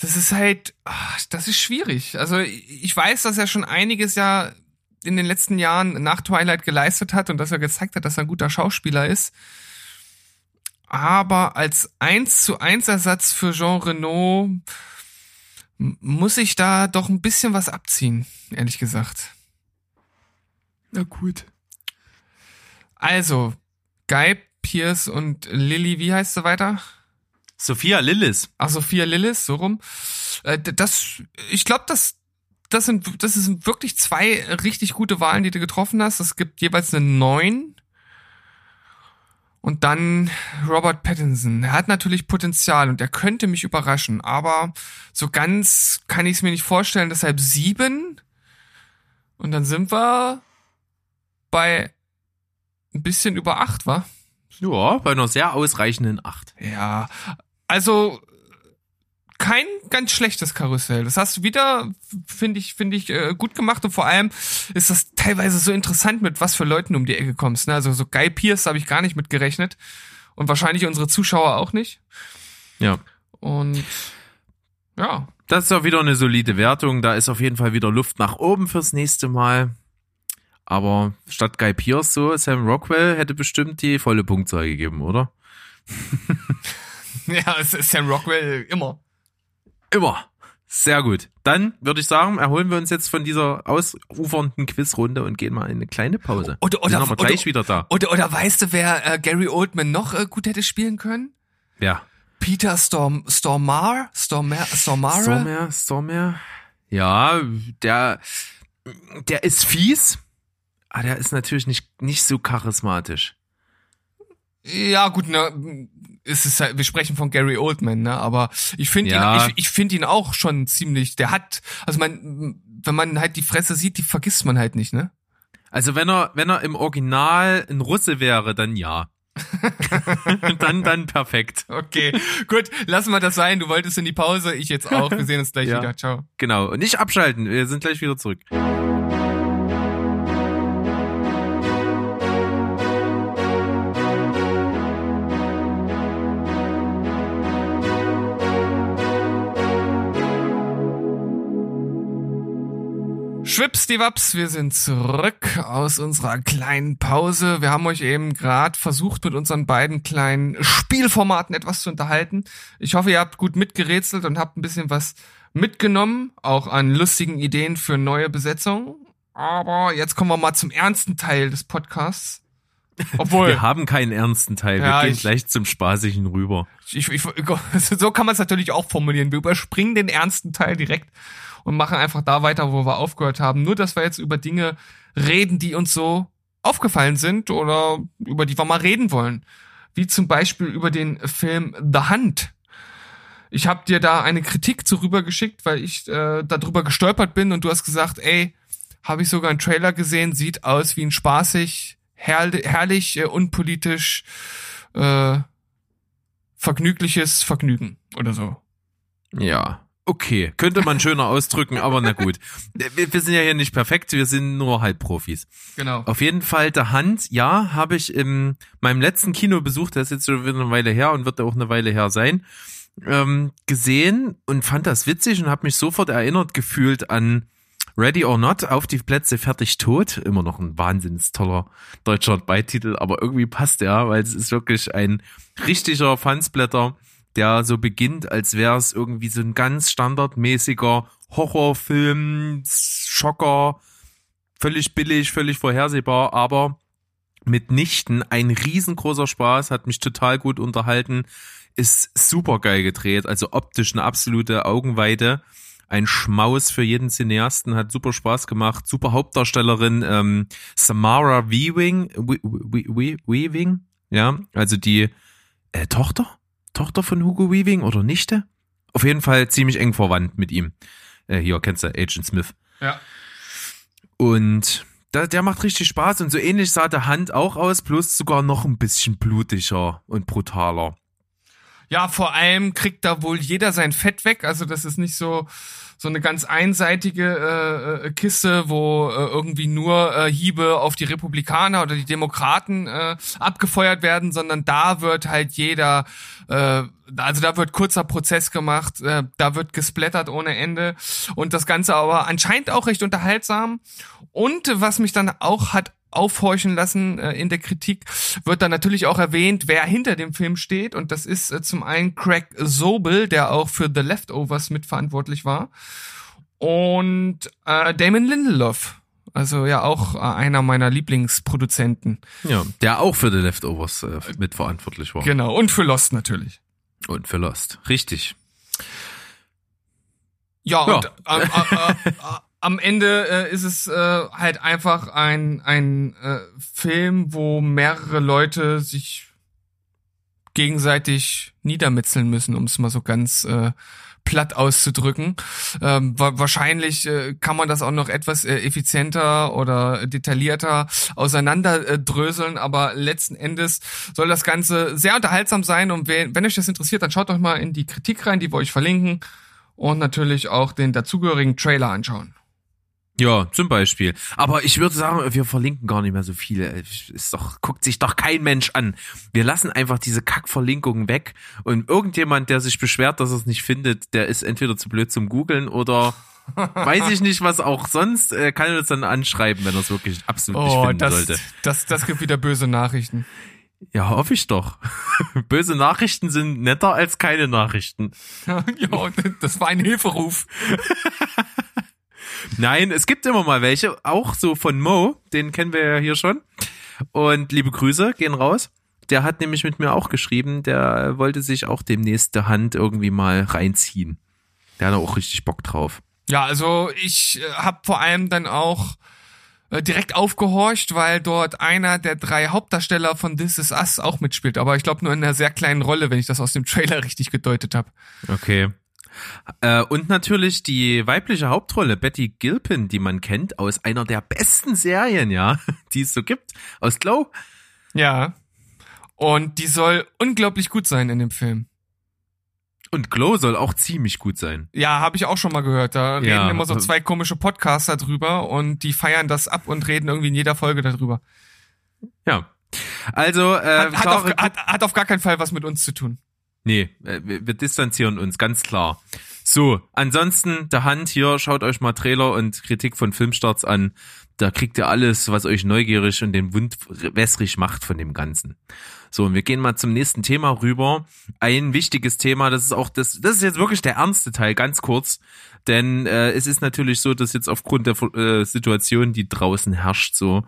das ist halt, ah, das ist schwierig. Also ich weiß, dass er schon einiges ja in den letzten Jahren nach Twilight geleistet hat und dass er gezeigt hat, dass er ein guter Schauspieler ist. Aber als 1 zu 1 Ersatz für Jean m- muss ich da doch ein bisschen was abziehen, ehrlich gesagt. Na gut. Also, Guy, Pierce und Lilly, wie heißt sie weiter? Sophia Lillis. Ach, Sophia Lillis, so rum. Äh, das, ich glaube, das, das sind, das sind wirklich zwei richtig gute Wahlen, die du getroffen hast. Es gibt jeweils eine 9. Und dann Robert Pattinson. Er hat natürlich Potenzial und er könnte mich überraschen, aber so ganz kann ich es mir nicht vorstellen. Deshalb sieben. Und dann sind wir bei ein bisschen über acht, wa? Ja, bei einer sehr ausreichenden Acht. Ja, also kein ganz schlechtes Karussell. Das hast du wieder, finde ich, finde ich äh, gut gemacht und vor allem ist das teilweise so interessant, mit was für Leuten um die Ecke kommst. Ne? Also so Guy Pierce habe ich gar nicht mit gerechnet und wahrscheinlich unsere Zuschauer auch nicht. Ja. Und ja, Das ist auch wieder eine solide Wertung. Da ist auf jeden Fall wieder Luft nach oben fürs nächste Mal. Aber statt Guy Pierce so, Sam Rockwell hätte bestimmt die volle Punktzahl gegeben, oder? ja, es ist Sam Rockwell immer. Immer. Sehr gut. Dann würde ich sagen, erholen wir uns jetzt von dieser ausufernden Quizrunde und gehen mal in eine kleine Pause. Oder- Wir sind oder- aber gleich oder- wieder da. Oder oder weißt du, wer äh, Gary Oldman noch äh, gut hätte spielen können? Ja. Peter Storm Stormare, Stormare, Stormare. Stormer, Stormer. Ja, der, der ist fies, aber der ist natürlich nicht, nicht so charismatisch. Ja, gut, ne, es ist halt, wir sprechen von Gary Oldman, ne, aber ich finde Ja. ihn, ich, ich finde ihn auch schon ziemlich, der hat, also man, wenn man halt die Fresse sieht, die vergisst man halt nicht, ne? Also wenn er, wenn er im Original ein Russe wäre, dann ja. dann, dann perfekt. Okay, gut, lassen wir das sein. Du wolltest in die Pause, ich jetzt auch. Wir sehen uns gleich Ja. wieder. Ciao. Genau. Und nicht abschalten. Wir sind gleich wieder zurück. Schwipsdiwaps, wir sind zurück aus unserer kleinen Pause. Wir haben euch eben gerade versucht, mit unseren beiden kleinen Spielformaten etwas zu unterhalten. Ich hoffe, ihr habt gut mitgerätselt und habt ein bisschen was mitgenommen, auch an lustigen Ideen für neue Besetzungen. Aber jetzt kommen wir mal zum ernsten Teil des Podcasts. Obwohl, Wir haben keinen ernsten Teil. Wir Ja, gehen ich- gleich zum Spaßigen rüber. ich, ich, so kann man es natürlich auch formulieren. Wir überspringen den ernsten Teil direkt und machen einfach da weiter, wo wir aufgehört haben. Nur, dass wir jetzt über Dinge reden, die uns so aufgefallen sind oder über die wir mal reden wollen. Wie zum Beispiel über den Film The Hunt. Ich habe dir da eine Kritik zu rübergeschickt, weil ich äh, darüber gestolpert bin und du hast gesagt, ey, habe ich sogar einen Trailer gesehen, sieht aus wie ein spaßig, herrlich, herrlich äh, unpolitisch äh, vergnügliches Vergnügen oder so. Ja. Okay, könnte man schöner ausdrücken, aber na gut. Wir, wir sind ja hier nicht perfekt, wir sind nur Halbprofis. Genau. Auf jeden Fall der Hand, ja, habe ich in meinem letzten Kinobesuch, der ist jetzt schon wieder eine Weile her und wird auch eine Weile her sein, ähm, gesehen und fand das witzig und habe mich sofort erinnert gefühlt an Ready or Not, auf die Plätze fertig tot. Immer noch ein wahnsinnig toller deutscher Beititel, aber irgendwie passt er, weil es ist wirklich ein richtiger Fansblätter, der so beginnt, als wäre es irgendwie so ein ganz standardmäßiger Horrorfilm, Schocker, völlig billig, völlig vorhersehbar, aber mitnichten ein riesengroßer Spaß, hat mich total gut unterhalten, ist super geil gedreht, also optisch eine absolute Augenweide, ein Schmaus für jeden Cineasten, hat super Spaß gemacht, super Hauptdarstellerin ähm, Samara Weaving, We- We- We- Weaving, ja, also die äh, Tochter, Tochter von Hugo Weaving oder Nichte? Auf jeden Fall ziemlich eng verwandt mit ihm. Äh, hier kennst du Agent Smith. Ja. Und der, der macht richtig Spaß und so ähnlich sah der Hand auch aus, bloß sogar noch ein bisschen blutiger und brutaler. Ja, vor allem kriegt da wohl jeder sein Fett weg. Also das ist nicht so so eine ganz einseitige äh, äh, Kiste, wo äh, irgendwie nur äh, Hiebe auf die Republikaner oder die Demokraten äh, abgefeuert werden, sondern da wird halt jeder, äh, also da wird kurzer Prozess gemacht, äh, da wird gesplattert ohne Ende und das Ganze aber anscheinend auch recht unterhaltsam. Und was mich dann auch hat aufhorchen lassen äh, in der Kritik, wird dann natürlich auch erwähnt, wer hinter dem Film steht. Und das ist äh, zum einen Craig Sobel, der auch für The Leftovers mitverantwortlich war. Und äh, Damon Lindelof. Also ja auch äh, einer meiner Lieblingsproduzenten. Ja, der auch für The Leftovers äh, mitverantwortlich war. Genau. Und für Lost natürlich. Und für Lost. Richtig. Ja, Ja. und äh, äh, äh, äh, am Ende äh, ist es äh, halt einfach ein, ein äh, Film, wo mehrere Leute sich gegenseitig niedermetzeln müssen, um es mal so ganz äh, platt auszudrücken. Ähm, wa wahrscheinlich äh, kann man das auch noch etwas äh, effizienter oder detaillierter auseinander äh, aber letzten Endes soll das Ganze sehr unterhaltsam sein und wenn, wenn euch das interessiert, dann schaut doch mal in die Kritik rein, die wir euch verlinken und natürlich auch den dazugehörigen Trailer anschauen. Ja, zum Beispiel. Aber ich würde sagen, wir verlinken gar nicht mehr so viele. Ist doch, guckt sich doch kein Mensch an. Wir lassen einfach diese Kackverlinkungen weg und irgendjemand, der sich beschwert, dass er es nicht findet, der ist entweder zu blöd zum Googeln oder weiß ich nicht, was auch sonst, äh, kann uns dann anschreiben, wenn er es wirklich absolut nicht Oh, finden das, sollte. das, das gibt wieder böse Nachrichten. Ja, hoffe ich doch. Böse Nachrichten sind netter als keine Nachrichten. ja, das war ein Hilferuf. Nein, es gibt immer mal welche, auch so von Mo, den kennen wir ja hier schon. Und liebe Grüße gehen raus. Der hat nämlich mit mir auch geschrieben, der wollte sich auch demnächst der Hand irgendwie mal reinziehen. Der hat auch richtig Bock drauf. Ja, also ich äh, habe vor allem dann auch äh, direkt aufgehorcht, weil dort einer der drei Hauptdarsteller von This Is Us auch mitspielt. Aber ich glaube nur in einer sehr kleinen Rolle, wenn ich das aus dem Trailer richtig gedeutet habe. Okay. Äh, und natürlich die weibliche Hauptrolle, Betty Gilpin, die man kennt aus einer der besten Serien, ja, die es so gibt, aus Glow. Ja. Und die soll unglaublich gut sein in dem Film. Und Glow soll auch ziemlich gut sein. Ja, habe ich auch schon mal gehört. Da Ja. reden immer so zwei komische Podcaster drüber und die feiern das ab und reden irgendwie in jeder Folge darüber. Ja. Also, äh, Hat, hat, auf, hat, hat auf gar keinen Fall was mit uns zu tun. Nee, äh, wir, wir distanzieren uns, ganz klar. So, ansonsten, der Hand hier, schaut euch mal Trailer und Kritik von Filmstarts an. Da kriegt ihr alles, was euch neugierig und den Wund wässrig macht von dem Ganzen. So, und wir gehen mal zum nächsten Thema rüber. Ein wichtiges Thema, das ist auch das, das ist jetzt wirklich der ernste Teil, ganz kurz. Denn äh, es ist natürlich so, dass jetzt aufgrund der äh, Situation, die draußen herrscht, so,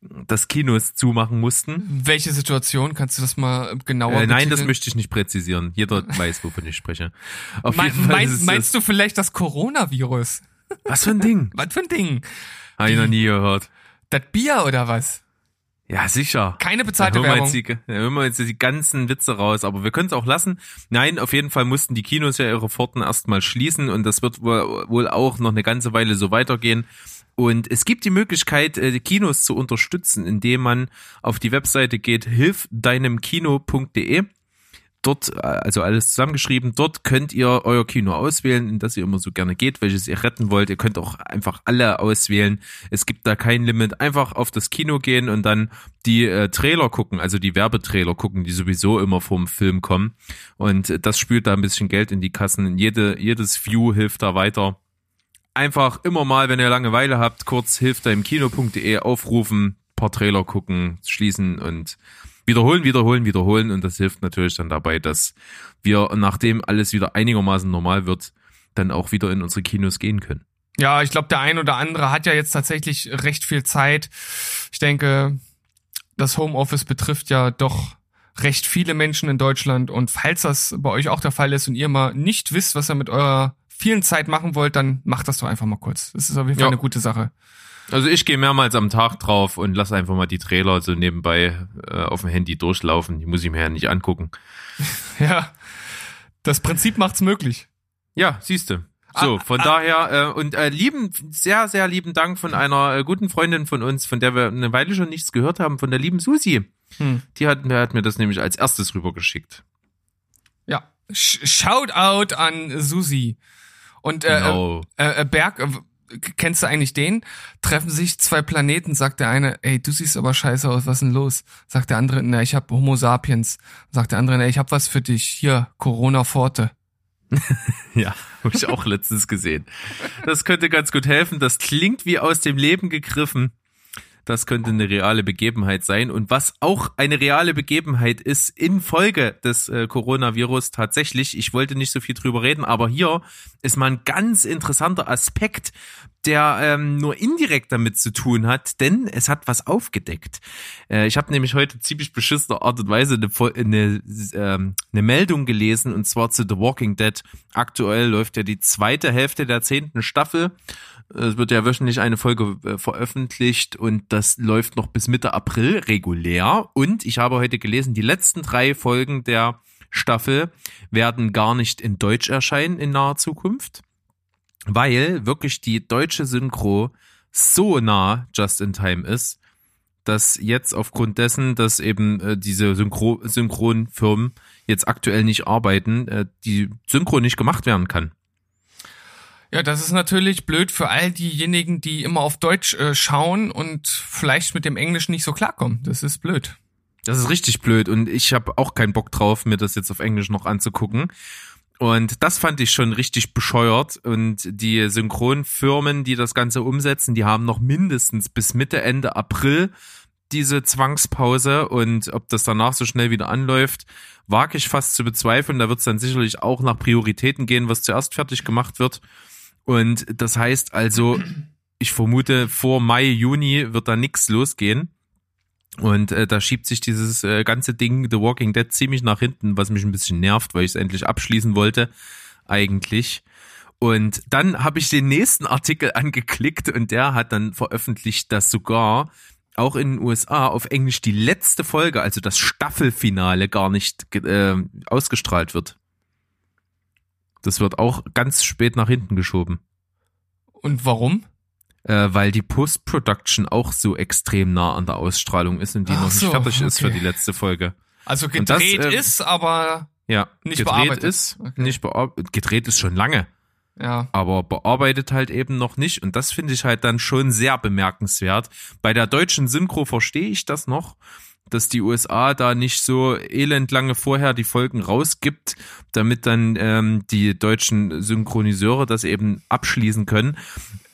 das Kinos zumachen mussten. Welche Situation? Kannst du das mal genauer Äh, nein, das betiteln? möchte ich nicht präzisieren. Jeder weiß, wovon ich spreche. Auf Me jeden Fall mein, ist es meinst du vielleicht das Coronavirus? das. Was für ein Ding? Was für ein Ding? Habe ich noch nie gehört. Das Bier oder was? Ja, sicher. Keine Da bezahlte wir, Werbung. jetzt die, da hören wir jetzt die ganzen Witze raus, aber wir können es auch lassen. Nein, auf jeden Fall mussten die Kinos ja ihre Pforten erstmal schließen und das wird wohl auch noch eine ganze Weile so weitergehen. Und es gibt die Möglichkeit, äh, die Kinos zu unterstützen, indem man auf die Webseite geht, hilfdeinemkino.de. Dort, äh, also alles zusammengeschrieben, dort könnt ihr euer Kino auswählen, in das ihr immer so gerne geht, welches ihr retten wollt. Ihr könnt auch einfach alle auswählen. Es gibt da kein Limit. Einfach auf das Kino gehen und dann die äh, Trailer gucken, also die Werbetrailer gucken, die sowieso immer vom Film kommen. Und äh, das spült da ein bisschen Geld in die Kassen. Jede, jedes View hilft da weiter. Einfach immer mal, wenn ihr Langeweile habt, kurz hilft im Kino.de aufrufen, paar Trailer gucken, schließen und wiederholen, wiederholen, wiederholen. Und das hilft natürlich dann dabei, dass wir, nachdem alles wieder einigermaßen normal wird, dann auch wieder in unsere Kinos gehen können. Ja, ich glaube, der ein oder andere hat ja jetzt tatsächlich recht viel Zeit. Ich denke, das Homeoffice betrifft ja doch recht viele Menschen in Deutschland. Und falls das bei euch auch der Fall ist und ihr mal nicht wisst, was ihr mit eurer vielen Zeit machen wollt, dann macht das doch einfach mal kurz. Das ist auf jeden Fall Ja. eine gute Sache. Also ich gehe mehrmals am Tag drauf und lasse einfach mal die Trailer so nebenbei äh, auf dem Handy durchlaufen. Die muss ich mir ja nicht angucken. Ja, das Prinzip macht's möglich. Ja, siehste. So, Ah, von ah. daher äh, und äh, lieben, sehr, sehr lieben Dank von einer äh, guten Freundin von uns, von der wir eine Weile schon nichts gehört haben, von der lieben Susi. Hm. Die hat, mir- hat mir das nämlich als erstes rübergeschickt. Ja, Sh Shout out an Susi. Und äh, Genau. äh, äh, Berg, äh, kennst du eigentlich den? Treffen sich zwei Planeten, sagt der eine, ey, du siehst aber scheiße aus, was ist denn los? Sagt der andere, na, ich hab Homo sapiens. Sagt der andere, na, ich hab was für dich. Hier, Corona Forte. Ja, habe ich auch letztens gesehen. Das könnte ganz gut helfen. Das klingt wie aus dem Leben gegriffen. Das könnte eine reale Begebenheit sein. Und was auch eine reale Begebenheit ist, in Folge des äh, Coronavirus tatsächlich, ich wollte nicht so viel drüber reden, aber hier ist mal ein ganz interessanter Aspekt, der ähm, nur indirekt damit zu tun hat, denn es hat was aufgedeckt. Äh, ich habe nämlich heute ziemlich beschissener Art und Weise eine, eine, ähm, eine Meldung gelesen und zwar zu The Walking Dead. Aktuell läuft ja die zweite Hälfte der zehnten Staffel. Es wird ja wöchentlich eine Folge äh, veröffentlicht und das läuft noch bis Mitte April regulär. Und ich habe heute gelesen, die letzten drei Folgen der Staffel werden gar nicht in Deutsch erscheinen in naher Zukunft, weil wirklich die deutsche Synchro so nah just in time ist, dass jetzt aufgrund dessen, dass eben äh, diese Synchro Synchronfirmen jetzt aktuell nicht arbeiten, äh, die Synchro nicht gemacht werden kann. Ja, das ist natürlich blöd für all diejenigen, die immer auf Deutsch äh, schauen und vielleicht mit dem Englischen nicht so klarkommen. Das ist blöd. Das ist richtig blöd und ich habe auch keinen Bock drauf, mir das jetzt auf Englisch noch anzugucken. Und das fand ich schon richtig bescheuert. Und die Synchronfirmen, die das Ganze umsetzen, die haben noch mindestens bis Mitte, Ende April diese Zwangspause. Und ob das danach so schnell wieder anläuft, wage ich fast zu bezweifeln. Da wird es dann sicherlich auch nach Prioritäten gehen, was zuerst fertig gemacht wird. Und das heißt also, ich vermute, vor Mai, Juni wird da nichts losgehen. Und äh, da schiebt sich dieses äh, ganze Ding The Walking Dead ziemlich nach hinten, was mich ein bisschen nervt, weil ich es endlich abschließen wollte, eigentlich. Und dann habe ich den nächsten Artikel angeklickt und der hat dann veröffentlicht, dass sogar auch in den USA auf Englisch die letzte Folge, also das Staffelfinale, gar nicht äh, ausgestrahlt wird. Das wird auch ganz spät nach hinten geschoben, Und warum? Äh, weil die Post-Production auch so extrem nah an der Ausstrahlung ist und die Ach noch nicht so, fertig ist für okay. die letzte Folge. Also Und das, gedreht ähm, ist, aber Ja, Nicht gedreht bearbeitet. ist, Okay. nicht bearbeitet, gedreht ist schon lange, ja. aber bearbeitet halt eben noch nicht und das finde ich halt dann schon sehr bemerkenswert. Bei der deutschen Synchro verstehe ich das noch, dass die USA da nicht so elendlange vorher die Folgen rausgibt, damit dann ähm, die deutschen Synchroniseure das eben abschließen können.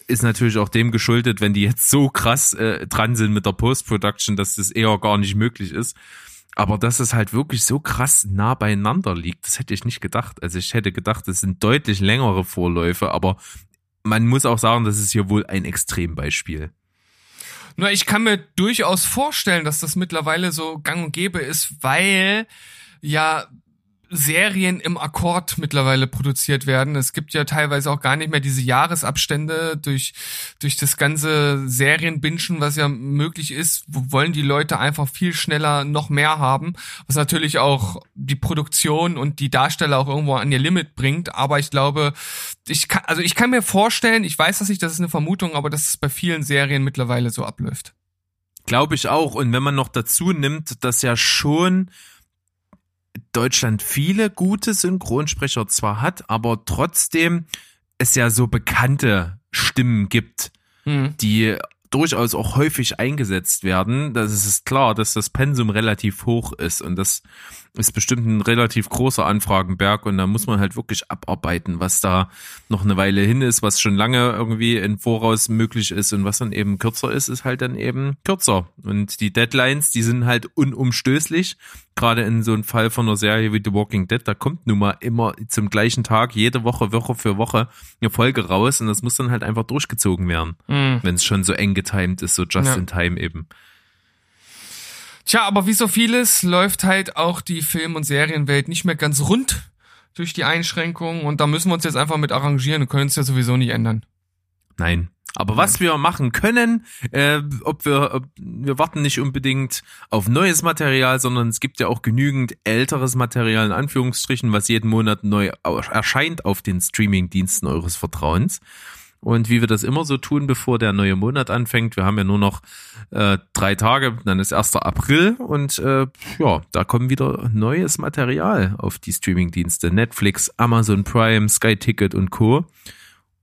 Ist natürlich auch dem geschuldet, wenn die jetzt so krass äh, dran sind mit der Post-Production, dass das eher gar nicht möglich ist. Aber dass es halt wirklich so krass nah beieinander liegt, das hätte ich nicht gedacht. Also ich hätte gedacht, es sind deutlich längere Vorläufe, aber man muss auch sagen, das ist hier wohl ein Extrembeispiel. Nur ich kann mir durchaus vorstellen, dass das mittlerweile so gang und gäbe ist, weil ja Serien im Akkord mittlerweile produziert werden. Es gibt ja teilweise auch gar nicht mehr diese Jahresabstände durch, durch das ganze Serienbingen, was ja möglich ist, wo- wollen die Leute einfach viel schneller noch mehr haben, was natürlich auch die Produktion und die Darsteller auch irgendwo an ihr Limit bringt. Aber ich glaube, ich kann, also ich kann mir vorstellen, ich weiß das nicht, das ist eine Vermutung, aber dass es bei vielen Serien mittlerweile so abläuft. Glaube ich auch. Und wenn man noch dazu nimmt, dass ja schon Deutschland viele gute Synchronsprecher zwar hat, aber trotzdem es ja so bekannte Stimmen gibt, Hm. die durchaus auch häufig eingesetzt werden. Das ist klar, dass das Pensum relativ hoch ist und das ist bestimmt ein relativ großer Anfragenberg und da muss man halt wirklich abarbeiten, was da noch eine Weile hin ist, was schon lange irgendwie im Voraus möglich ist und was dann eben kürzer ist, ist halt dann eben kürzer. Und die Deadlines, die sind halt unumstößlich. Gerade in so einem Fall von einer Serie wie The Walking Dead, da kommt nun mal immer zum gleichen Tag, jede Woche, Woche für Woche eine Folge raus und das muss dann halt einfach durchgezogen werden Hm. wenn es schon so eng getimed ist, so just Ja. in time eben. Tja, aber wie so vieles läuft halt auch die Film- und Serienwelt nicht mehr ganz rund durch die Einschränkungen und da müssen wir uns jetzt einfach mit arrangieren und können es ja sowieso nicht ändern. Nein. Aber was wir machen können, äh, ob wir, ob, wir warten nicht unbedingt auf neues Material, sondern es gibt ja auch genügend älteres Material in Anführungsstrichen, was jeden Monat neu erscheint auf den Streaming-Diensten eures Vertrauens. Und wie wir das immer so tun, bevor der neue Monat anfängt, wir haben ja nur noch äh, drei Tage, dann ist 1. April und äh, ja, da kommen wieder neues Material auf die Streaming-Dienste. Netflix, Amazon Prime, Sky Ticket und Co.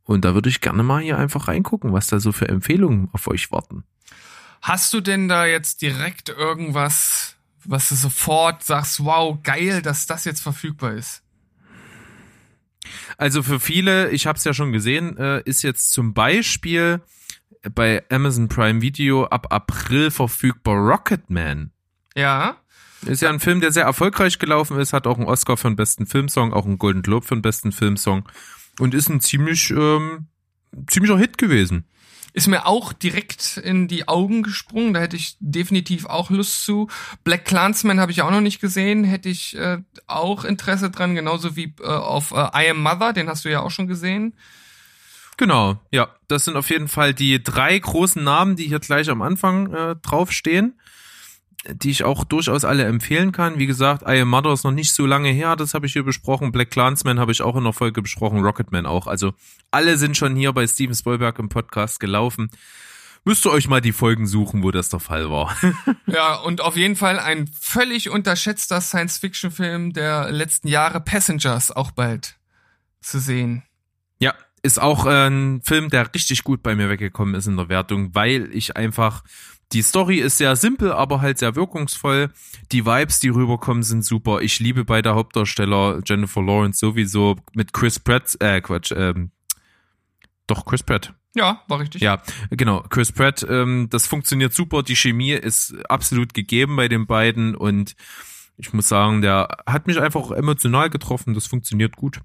Und da würde ich gerne mal hier einfach reingucken, was da so für Empfehlungen auf euch warten. Hast du denn da jetzt direkt irgendwas, was du sofort sagst, wow, geil, dass das jetzt verfügbar ist? Also für viele, ich habe es ja schon gesehen, äh, ist jetzt zum Beispiel bei Amazon Prime Video ab April verfügbar Rocketman. Ja, Ist ja ein Film, der sehr erfolgreich gelaufen ist, hat auch einen Oscar für den besten Filmsong, auch einen Golden Globe für den besten Filmsong und ist ein ziemlich ähm, ziemlicher Hit gewesen. Ist mir auch direkt in die Augen gesprungen. Da hätte ich definitiv auch Lust zu. Black Clansman habe ich auch noch nicht gesehen. Hätte ich äh, auch Interesse dran, genauso wie äh, auf äh, I Am Mother. Den hast du ja auch schon gesehen. Genau, ja, das sind auf jeden Fall die drei großen Namen, die hier gleich am Anfang äh, draufstehen, die ich auch durchaus alle empfehlen kann. Wie gesagt, I Am Mother ist noch nicht so lange her, das habe ich hier besprochen. Black Clansman habe ich auch in der Folge besprochen, Rocketman auch. Also alle sind schon hier bei Steven Spielberg im Podcast gelaufen. Müsst ihr euch mal die Folgen suchen, wo das der Fall war. Ja, und auf jeden Fall ein völlig unterschätzter Science-Fiction-Film der letzten Jahre, Passengers, auch bald zu sehen. Ja, ist auch äh, ein Film, der richtig gut bei mir weggekommen ist in der Wertung, weil ich einfach die Story ist sehr simpel, aber halt sehr wirkungsvoll. Die Vibes, die rüberkommen, sind super. Ich liebe beide Hauptdarsteller, Jennifer Lawrence sowieso mit Chris Pratt, äh, Quatsch, ähm, doch Chris Pratt. Ja, war richtig. Ja, genau, Chris Pratt, ähm, das funktioniert super. Die Chemie ist absolut gegeben bei den beiden und ich muss sagen, der hat mich einfach emotional getroffen. Das funktioniert gut.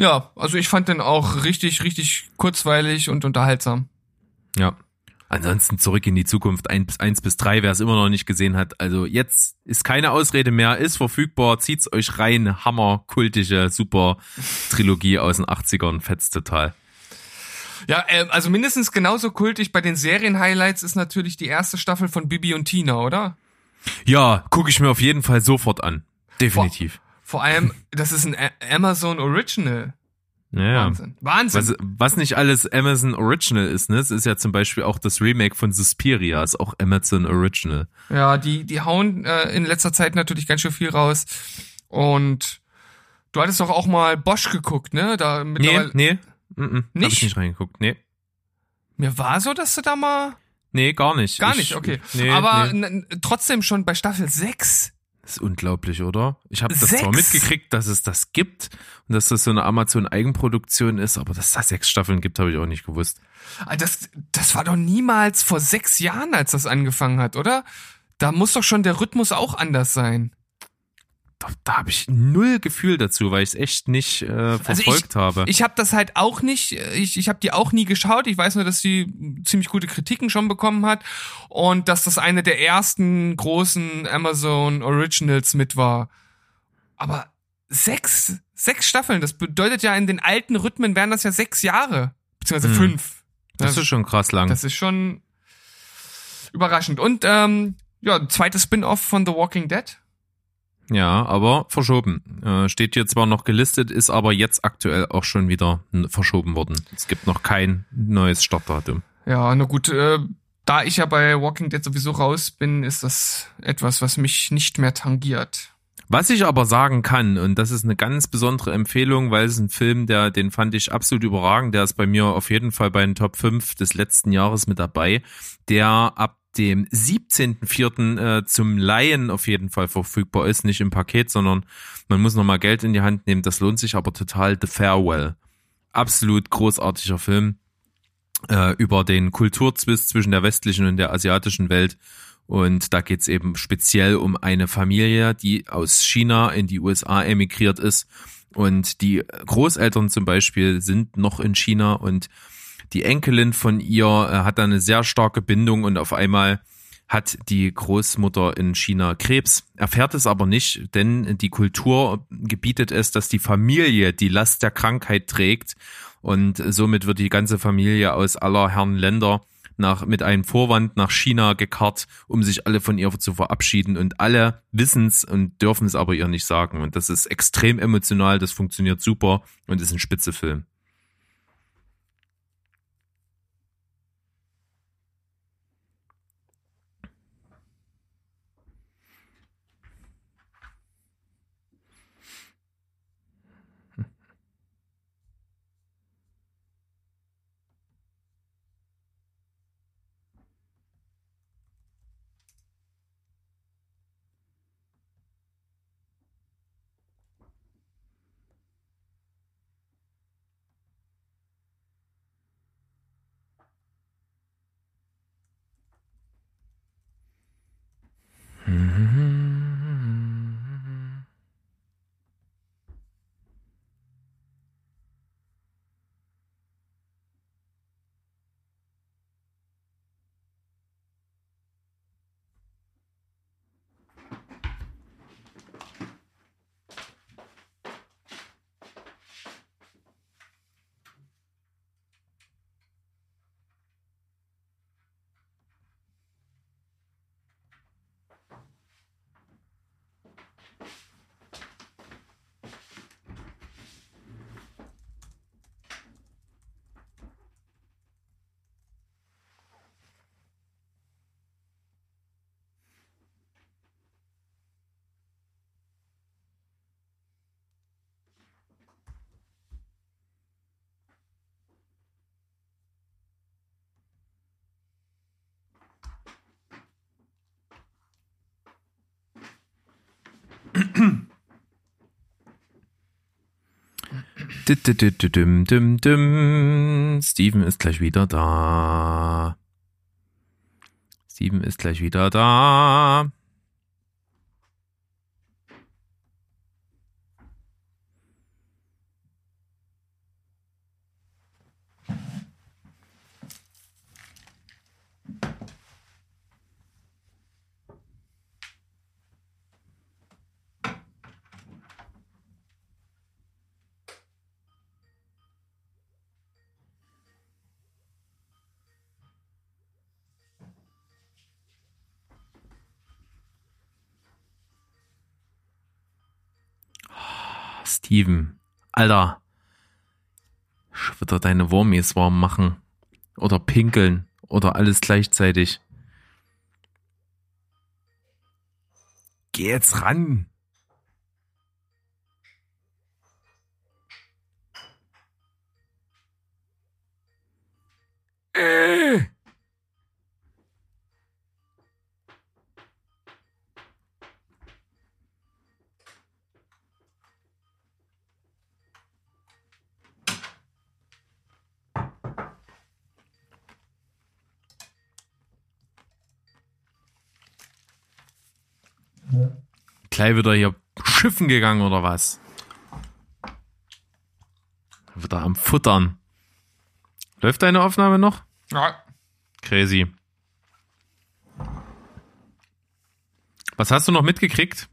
Ja, also ich fand den auch richtig, richtig kurzweilig und unterhaltsam. Ja. Ansonsten zurück in die Zukunft eins eins bis drei, wer es immer noch nicht gesehen hat. Also jetzt ist keine Ausrede mehr, ist verfügbar, zieht's euch rein. Hammer, kultische, super Trilogie aus den 80ern, fetzt total. Ja, äh, also mindestens genauso kultig bei den Serien-Highlights ist natürlich die erste Staffel von Bibi und Tina, oder? Ja, gucke ich mir auf jeden Fall sofort an. Definitiv. Vor allem, das ist ein Amazon Original. Ja. Wahnsinn. Wahnsinn. Was, was nicht alles Amazon Original ist, ne? Es ist ja zum Beispiel auch das Remake von Suspiria, ist auch Amazon Original. Ja, die, die hauen äh, in letzter Zeit natürlich ganz schön viel raus. Und du hattest doch auch mal Bosch geguckt, ne? Da Nee, mittlerweile. nee. Mm -mm, Hab ich Nicht? nicht reingeguckt. Nee. Mir war so, dass du da mal. Nee, gar nicht. Gar ich, nicht, okay. Nee, Aber nee. trotzdem schon bei Staffel 6. Das ist unglaublich, oder? Ich habe das Sechs? zwar mitgekriegt, dass es das gibt und dass das so eine Amazon-Eigenproduktion ist, aber dass es da sechs Staffeln gibt, habe ich auch nicht gewusst. Ah, Das, das war doch niemals vor sechs Jahren, als das angefangen hat, oder? Da muss doch schon der Rhythmus auch anders sein. Da, da habe ich null Gefühl dazu, weil ich es echt nicht äh, verfolgt habe. Also Ich habe das halt auch nicht, ich, ich habe die auch nie geschaut. Ich weiß nur, dass die ziemlich gute Kritiken schon bekommen hat und dass das eine der ersten großen Amazon Originals mit war. Aber sechs, sechs Staffeln, das bedeutet ja in den alten Rhythmen wären das ja sechs Jahre, beziehungsweise Hm. fünf. das ist schon krass lang. Das ist schon überraschend. Und ähm, ja, zweites Spin-off von The Walking Dead. Ja, aber verschoben. Äh, steht hier zwar noch gelistet, ist aber jetzt aktuell auch schon wieder verschoben worden. Es gibt noch kein neues Startdatum. Ja, na gut, äh, da ich ja bei Walking Dead sowieso raus bin, ist das etwas, was mich nicht mehr tangiert. Was ich aber sagen kann, und das ist eine ganz besondere Empfehlung, weil es ein Film, der, den fand ich absolut überragend, der ist bei mir auf jeden Fall bei den Top 5 des letzten Jahres mit dabei, der ab dem 17.04. Äh, zum Laien auf jeden Fall verfügbar ist, nicht im Paket, sondern man muss nochmal Geld in die Hand nehmen, das lohnt sich aber total, The Farewell. Absolut großartiger Film äh, über den Kulturzwist zwischen der westlichen und der asiatischen Welt und da geht's eben speziell um eine Familie, die aus China in die USA emigriert ist. Und die Großeltern zum Beispiel sind noch in China und die Enkelin von ihr äh, hat da eine sehr starke Bindung und auf einmal hat die Großmutter in China Krebs, erfährt es aber nicht, denn die Kultur gebietet es, dass die Familie die Last der Krankheit trägt und somit wird die ganze Familie aus aller Herren Länder nach, mit einem Vorwand nach China gekarrt, um sich alle von ihr zu verabschieden. Und alle wissen es und dürfen es aber ihr nicht sagen. Und das ist extrem emotional, das funktioniert super und ist ein spitze Film. Mm-hmm. Steven ist gleich wieder da. Steven ist gleich wieder da. Steven, Alter, wieder deine Wurmis warm machen oder pinkeln oder alles gleichzeitig. Geh jetzt ran. Äh. Gleich wieder hier schiffen gegangen oder was? Wieder am Futtern. Läuft deine Aufnahme noch? Ja. Crazy. Was hast du noch mitgekriegt?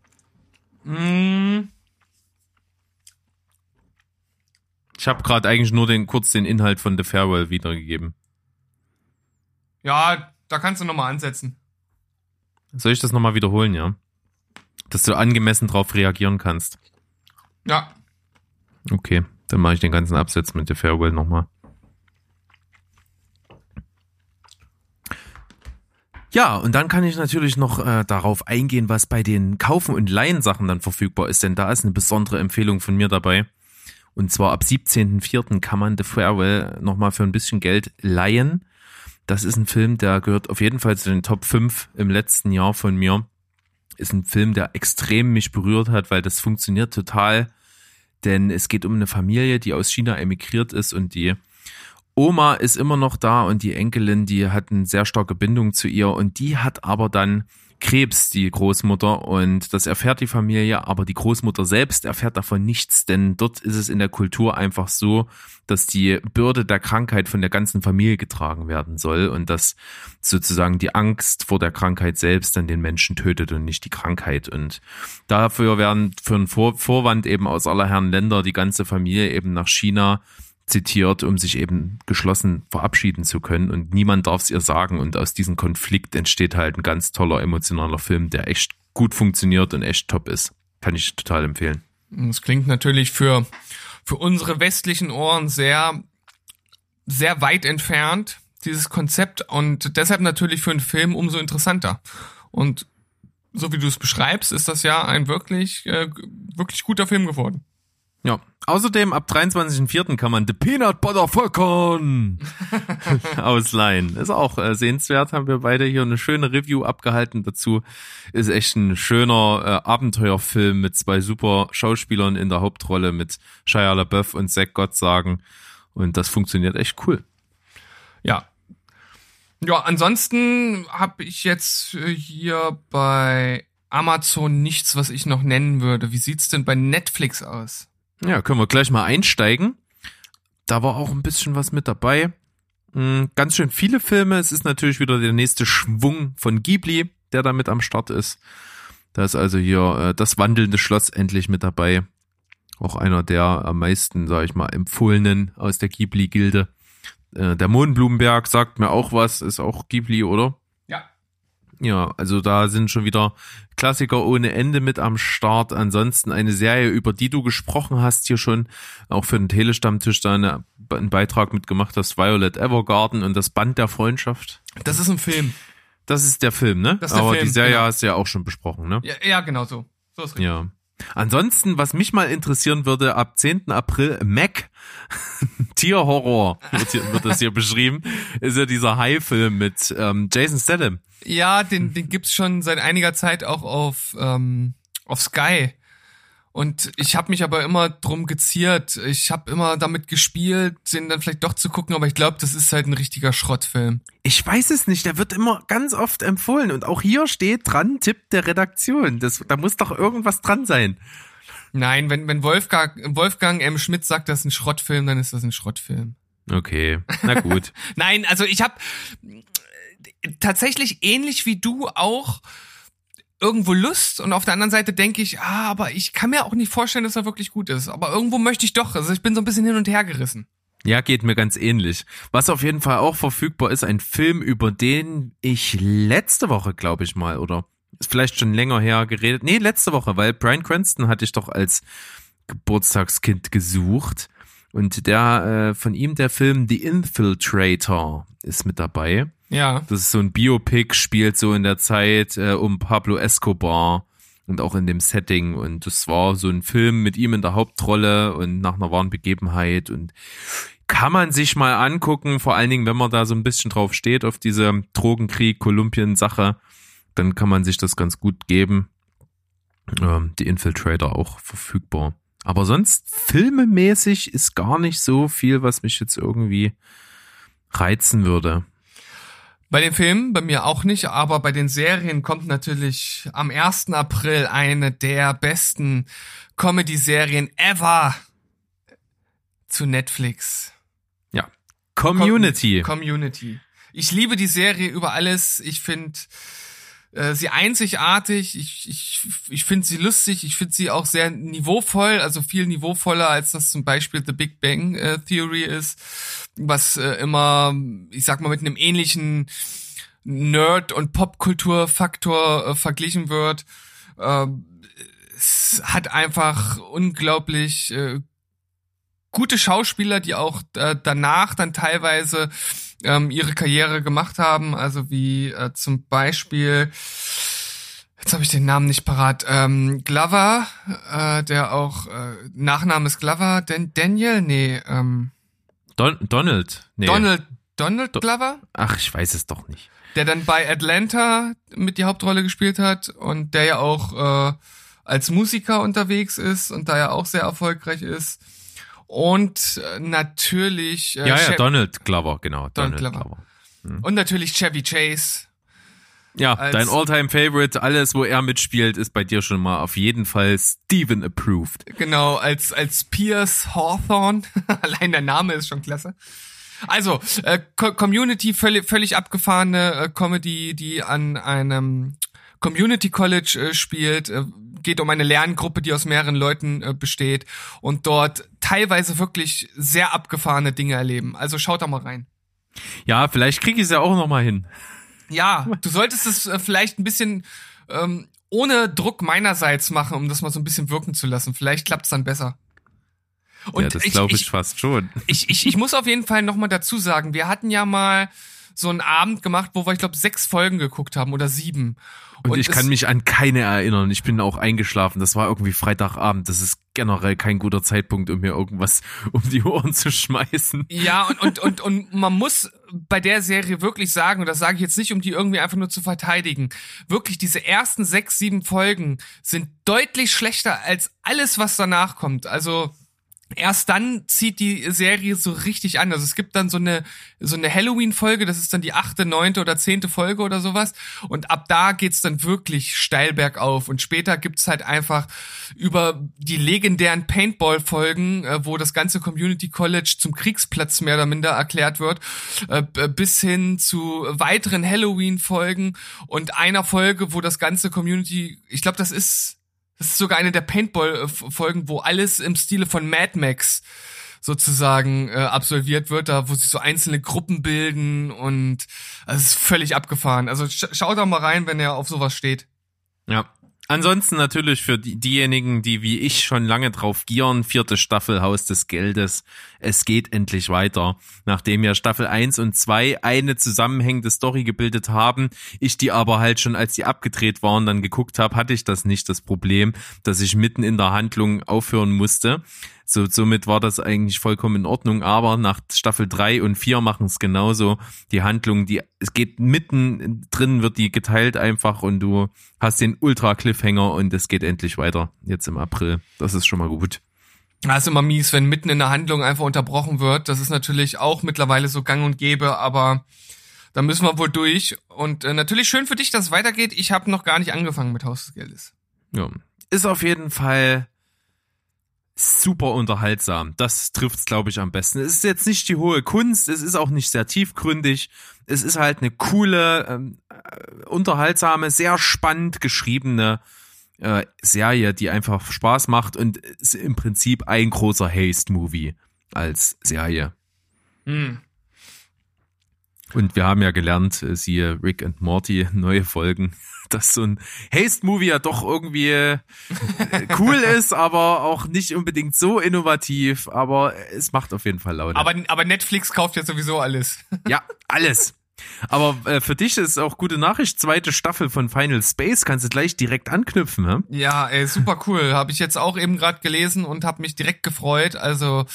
Mm, Ich habe gerade eigentlich nur den kurz den Inhalt von The Farewell wiedergegeben. ja, da kannst du nochmal ansetzen. Soll ich das nochmal wiederholen, ja? Dass du angemessen drauf reagieren kannst. Ja. Okay, dann mache ich den ganzen Absatz mit The Farewell nochmal. Ja, und dann kann ich natürlich noch äh, darauf eingehen, was bei den Kaufen- und Leihen-Sachen dann verfügbar ist, denn da ist eine besondere Empfehlung von mir dabei. Und zwar ab 17.04. kann man The Farewell nochmal für ein bisschen Geld leihen. Das ist ein Film, der gehört auf jeden Fall zu den Top 5 im letzten Jahr von mir. Ist ein Film, der extrem mich berührt hat, weil das funktioniert total. Denn es geht um eine Familie, die aus China emigriert ist und die Oma ist immer noch da und die Enkelin, die hat eine sehr starke Bindung zu ihr und die hat aber dann Krebs, die Großmutter, und das erfährt die Familie, aber die Großmutter selbst erfährt davon nichts, denn dort ist es in der Kultur einfach so, dass die Bürde der Krankheit von der ganzen Familie getragen werden soll und dass sozusagen die Angst vor der Krankheit selbst dann den Menschen tötet und nicht die Krankheit. Und dafür werden für einen Vor Vorwand eben aus aller Herren Länder die ganze Familie eben nach China zitiert, um sich eben geschlossen verabschieden zu können und niemand darf es ihr sagen und aus diesem Konflikt entsteht halt ein ganz toller emotionaler Film, der echt gut funktioniert und echt top ist. Kann ich total empfehlen. Das klingt natürlich für, für unsere westlichen Ohren sehr, sehr weit entfernt, dieses Konzept und deshalb natürlich für einen Film umso interessanter. Und so wie du es beschreibst, ist das ja ein wirklich, äh, wirklich guter Film geworden. Ja. Außerdem ab 23.04. kann man The Peanut Butter Falcon ausleihen. Ist auch äh, sehenswert, haben wir beide hier eine schöne Review abgehalten dazu. Ist echt ein schöner äh, Abenteuerfilm mit zwei super Schauspielern in der Hauptrolle mit Shia LaBeouf und Zach Gottsagen. Und das funktioniert echt cool. Ja. Ja, ansonsten habe ich jetzt äh, hier bei Amazon nichts, was ich noch nennen würde. Wie sieht's denn bei Netflix aus? Ja, können wir gleich mal einsteigen. Da war auch ein bisschen was mit dabei. Hm, Ganz schön viele Filme. Es ist natürlich wieder der nächste Schwung von Ghibli, der da mit am Start ist. Da ist also hier äh, das wandelnde Schloss endlich mit dabei. Auch einer der am meisten, sag ich mal, empfohlenen aus der Ghibli-Gilde. Äh, der Mohnblumenberg sagt mir auch was, ist auch Ghibli, oder? Ja. Also da sind schon wieder Klassiker ohne Ende mit am Start. Ansonsten eine Serie, über die du gesprochen hast, hier schon auch für den Telestammtisch da eine, einen Beitrag mitgemacht hast, Violet Evergarden und das Band der Freundschaft. Das ist ein Film. Das ist der Film, ne? Das ist der Aber Film, die Serie genau. hast du ja auch schon besprochen, ne? Ja, ja genau so. So ist richtig. Ja. Ansonsten, was mich mal interessieren würde, ab 10. April Mac, Tierhorror wird, hier, wird das hier beschrieben, ist ja dieser Hai-Film mit ähm, Jason Statham. Ja, den, den gibt's schon seit einiger Zeit auch auf, ähm, auf Sky. Und ich habe mich aber immer drum geziert. Ich habe immer damit gespielt, den dann vielleicht doch zu gucken, aber ich glaube, das ist halt ein richtiger Schrottfilm. Ich weiß es nicht, der wird immer ganz oft empfohlen und auch hier steht dran, Tipp der Redaktion. Das, da muss doch irgendwas dran sein. Nein, wenn, wenn Wolfgang, Wolfgang M. Schmidt sagt, das ist ein Schrottfilm, dann ist das ein Schrottfilm. Okay, na gut. Nein, also ich habe tatsächlich ähnlich wie du auch irgendwo Lust und auf der anderen Seite denke ich, ah, aber ich kann mir auch nicht vorstellen, dass er wirklich gut ist. Aber irgendwo möchte ich doch. Also ich bin so ein bisschen hin und her gerissen. Ja, geht mir ganz ähnlich. Was auf jeden Fall auch verfügbar ist, ein Film, über den ich letzte Woche, glaube ich mal, oder ist vielleicht schon länger her geredet. Nee, letzte Woche, weil Brian Cranston hatte ich doch als Geburtstagskind gesucht. Und der äh, von ihm der Film The Infiltrator ist mit dabei. Ja. Das ist so ein Biopic, spielt so in der Zeit äh, um Pablo Escobar und auch in dem Setting. Und das war so ein Film mit ihm in der Hauptrolle und nach einer wahren Begebenheit. Und kann man sich mal angucken, vor allen Dingen, wenn man da so ein bisschen drauf steht, auf diese Drogenkrieg, Kolumbien-Sache, dann kann man sich das ganz gut geben. Ähm, die Infiltrator auch verfügbar. Aber sonst filmemäßig ist gar nicht so viel, was mich jetzt irgendwie reizen würde. Bei den Filmen, bei mir auch nicht, aber bei den Serien kommt natürlich am 1. April eine der besten Comedy-Serien ever zu Netflix. Ja. Community. Com Community. Ich liebe die Serie über alles. Ich finde äh, sie einzigartig. Ich, ich, ich finde sie lustig. Ich finde sie auch sehr niveauvoll, also viel niveauvoller, als das zum Beispiel The Big Bang äh, Theory ist, was äh, immer, ich sag mal, mit einem ähnlichen Nerd- und Popkulturfaktor äh, verglichen wird. Ähm, es hat einfach unglaublich äh, gute Schauspieler, die auch äh, danach dann teilweise ähm, ihre Karriere gemacht haben. Also wie äh, zum Beispiel, jetzt habe ich den Namen nicht parat, ähm, Glover, äh, der auch äh, Nachname ist Glover, Dan Daniel, nee, ähm, Don Donald. Nee. Donald, Donald Do- Glover, Ach, ich weiß es doch nicht. der dann bei Atlanta mit die Hauptrolle gespielt hat und der ja auch äh, als Musiker unterwegs ist und da ja auch sehr erfolgreich ist. Und äh, natürlich äh, ja, ja, Chev- Donald Glover, genau. Donald Donald, Glover. Glover. und natürlich Chevy Chase. Ja, dein Alltime favorite alles, wo er mitspielt, ist bei dir schon mal auf jeden Fall Steven approved. Genau, als, als Pierce Hawthorne. Allein der Name ist schon klasse. Also, äh, Co Community, völlig, völlig abgefahrene äh, Comedy, die an einem Community College äh, spielt. Äh, geht um eine Lerngruppe, die aus mehreren Leuten äh, besteht und dort teilweise wirklich sehr abgefahrene Dinge erleben. Also schaut da mal rein. Ja, vielleicht krieg ich es ja auch noch mal hin. Ja, du solltest es äh, vielleicht ein bisschen ähm, ohne Druck meinerseits machen, um das mal so ein bisschen wirken zu lassen. Vielleicht klappt's dann besser. Und ja, das glaube ich, fast schon. ich, ich, ich muss auf jeden Fall nochmal dazu sagen, wir hatten ja mal so einen Abend gemacht, wo wir, ich glaube, sechs Folgen geguckt haben oder sieben. Und, ich es- kann mich an keine erinnern. Ich bin auch eingeschlafen. Das war irgendwie Freitagabend. Das ist generell kein guter Zeitpunkt, um mir irgendwas um die Ohren zu schmeißen. Ja, und, und, und, und man muss bei der Serie wirklich sagen, und das sage ich jetzt nicht, um die irgendwie einfach nur zu verteidigen, wirklich diese ersten sechs, sieben Folgen sind deutlich schlechter als alles, was danach kommt. Also erst dann zieht die Serie so richtig an. Also es gibt dann so eine so eine Halloween-Folge, das ist dann die achte, neunte oder zehnte Folge oder sowas. Und ab da geht's dann wirklich steil bergauf. Und später gibt's halt einfach über die legendären Paintball-Folgen, äh, wo das ganze Community College zum Kriegsplatz mehr oder minder erklärt wird, äh, bis hin zu weiteren Halloween-Folgen und einer Folge, wo das ganze Community, ich glaube, das ist das ist sogar eine der Paintball-Folgen, wo alles im Stile von Mad Max sozusagen äh, absolviert wird, da wo sie so einzelne Gruppen bilden und also es ist völlig abgefahren. Also sch schaut doch mal rein, wenn ihr auf sowas steht. Ja. Ansonsten natürlich für die, diejenigen, die wie ich schon lange drauf gieren, vierte Staffel Haus des Geldes. Es geht endlich weiter. Nachdem ja Staffel 1 und 2 eine zusammenhängende Story gebildet haben, ich die aber halt schon als die abgedreht waren, dann geguckt habe, hatte ich das nicht das Problem, dass ich mitten in der Handlung aufhören musste. So, somit war das eigentlich vollkommen in Ordnung, aber nach Staffel 3 und 4 machen es genauso. Die Handlung, die, es geht mitten drin, wird die geteilt einfach und du hast den Ultra-Cliffhanger und es geht endlich weiter. Jetzt im April. Das ist schon mal gut. Das ist immer mies, wenn mitten in der Handlung einfach unterbrochen wird. Das ist natürlich auch mittlerweile so gang und gäbe, aber da müssen wir wohl durch. Und äh, natürlich schön für dich, dass es weitergeht. Ich habe noch gar nicht angefangen mit Haus des Geldes. Ja. Ist auf jeden Fall super unterhaltsam. Das trifft's, glaube ich, am besten. Es ist jetzt nicht die hohe Kunst, es ist auch nicht sehr tiefgründig. Es ist halt eine coole, ähm, äh, unterhaltsame, sehr spannend geschriebene äh, Serie, die einfach Spaß macht und ist im Prinzip ein großer Haste-Movie als Serie. Hm. Und wir haben ja gelernt, äh, siehe Rick and Morty, neue Folgen, dass so ein Haste-Movie ja doch irgendwie äh, cool ist, aber auch nicht unbedingt so innovativ, aber es macht auf jeden Fall Laune. Aber, aber Netflix kauft ja sowieso alles. ja, alles. Aber äh, für dich ist auch gute Nachricht, zweite Staffel von Final Space, kannst du gleich direkt anknüpfen, hä? Ja, ey, super cool. Habe ich jetzt auch eben gerade gelesen und habe mich direkt gefreut. Also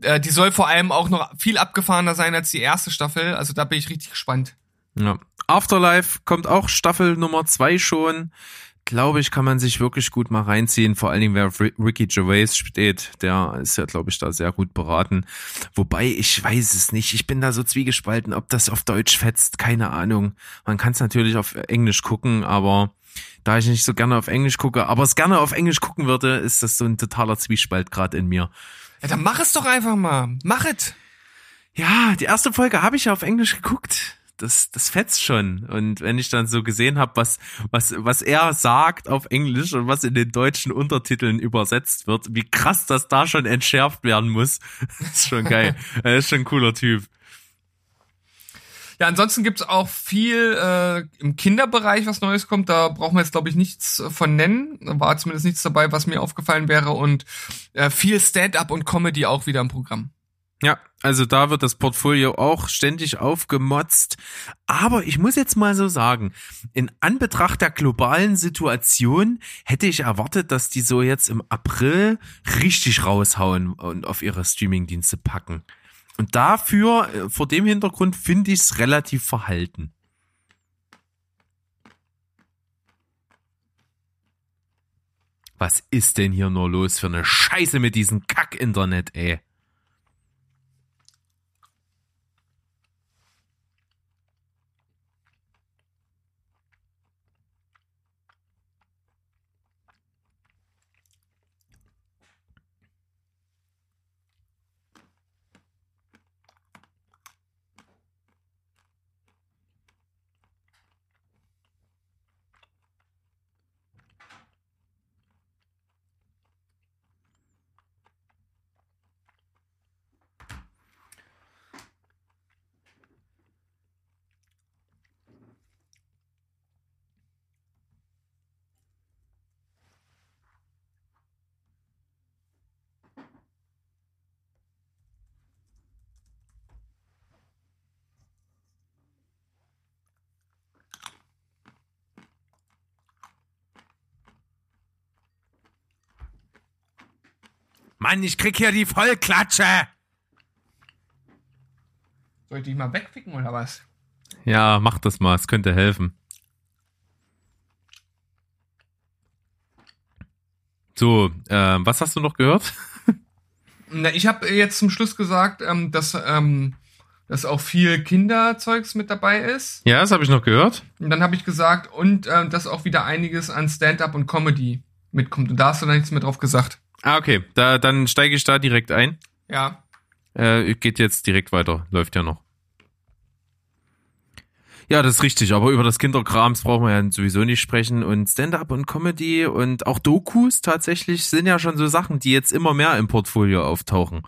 äh, die soll vor allem auch noch viel abgefahrener sein als die erste Staffel. Also da bin ich richtig gespannt. Ja. Afterlife kommt auch Staffel Nummer zwei schon. Glaube ich, kann man sich wirklich gut mal reinziehen. Vor allen Dingen, wer Ricky Gervais steht, der ist ja, glaube ich, da sehr gut beraten. Wobei, ich weiß es nicht. Ich bin da so zwiegespalten, ob das auf Deutsch fetzt. Keine Ahnung. Man kann es natürlich auf Englisch gucken, aber da ich nicht so gerne auf Englisch gucke, aber es gerne auf Englisch gucken würde, ist das so ein totaler Zwiespalt gerade in mir. Ja, dann mach es doch einfach mal. Mach es. Ja, die erste Folge habe ich ja auf Englisch geguckt. Das, das fetzt schon. Und wenn ich dann so gesehen habe, was, was, was er sagt auf Englisch und was in den deutschen Untertiteln übersetzt wird, wie krass das da schon entschärft werden muss, ist schon geil. er ist schon ein cooler Typ. Ja, ansonsten gibt's auch viel äh, im Kinderbereich, was Neues kommt. Da brauchen wir jetzt, glaube ich, nichts äh, von nennen. Da war zumindest nichts dabei, was mir aufgefallen wäre. Und äh, viel Stand-up und Comedy auch wieder im Programm. Ja, also da wird das Portfolio auch ständig aufgemotzt. Aber ich muss jetzt mal so sagen, in Anbetracht der globalen Situation hätte ich erwartet, dass die so jetzt im April richtig raushauen und auf ihre Streamingdienste packen. Und dafür, äh, vor dem Hintergrund, finde ich es relativ verhalten. Was ist denn hier nur los für eine Scheiße mit diesem Kack-Internet, ey? Mann, ich krieg hier die Vollklatsche. Soll ich dich mal wegficken oder was? Ja, mach das mal, es könnte helfen. So, äh, was hast du noch gehört? Na, ich habe jetzt zum Schluss gesagt, ähm, dass, ähm, dass auch viel Kinderzeugs mit dabei ist. Ja, das habe ich noch gehört. Und dann habe ich gesagt, und äh, dass auch wieder einiges an Stand-up und Comedy mitkommt. Und da hast du dann nichts mehr drauf gesagt. Ah, okay, da, dann steige ich da direkt ein. Ja. Äh, geht jetzt direkt weiter, läuft ja noch. Ja, das ist richtig, aber über das Kinderkrams brauchen wir ja sowieso nicht sprechen. Und Stand-up und Comedy und auch Dokus tatsächlich sind ja schon so Sachen, die jetzt immer mehr im Portfolio auftauchen.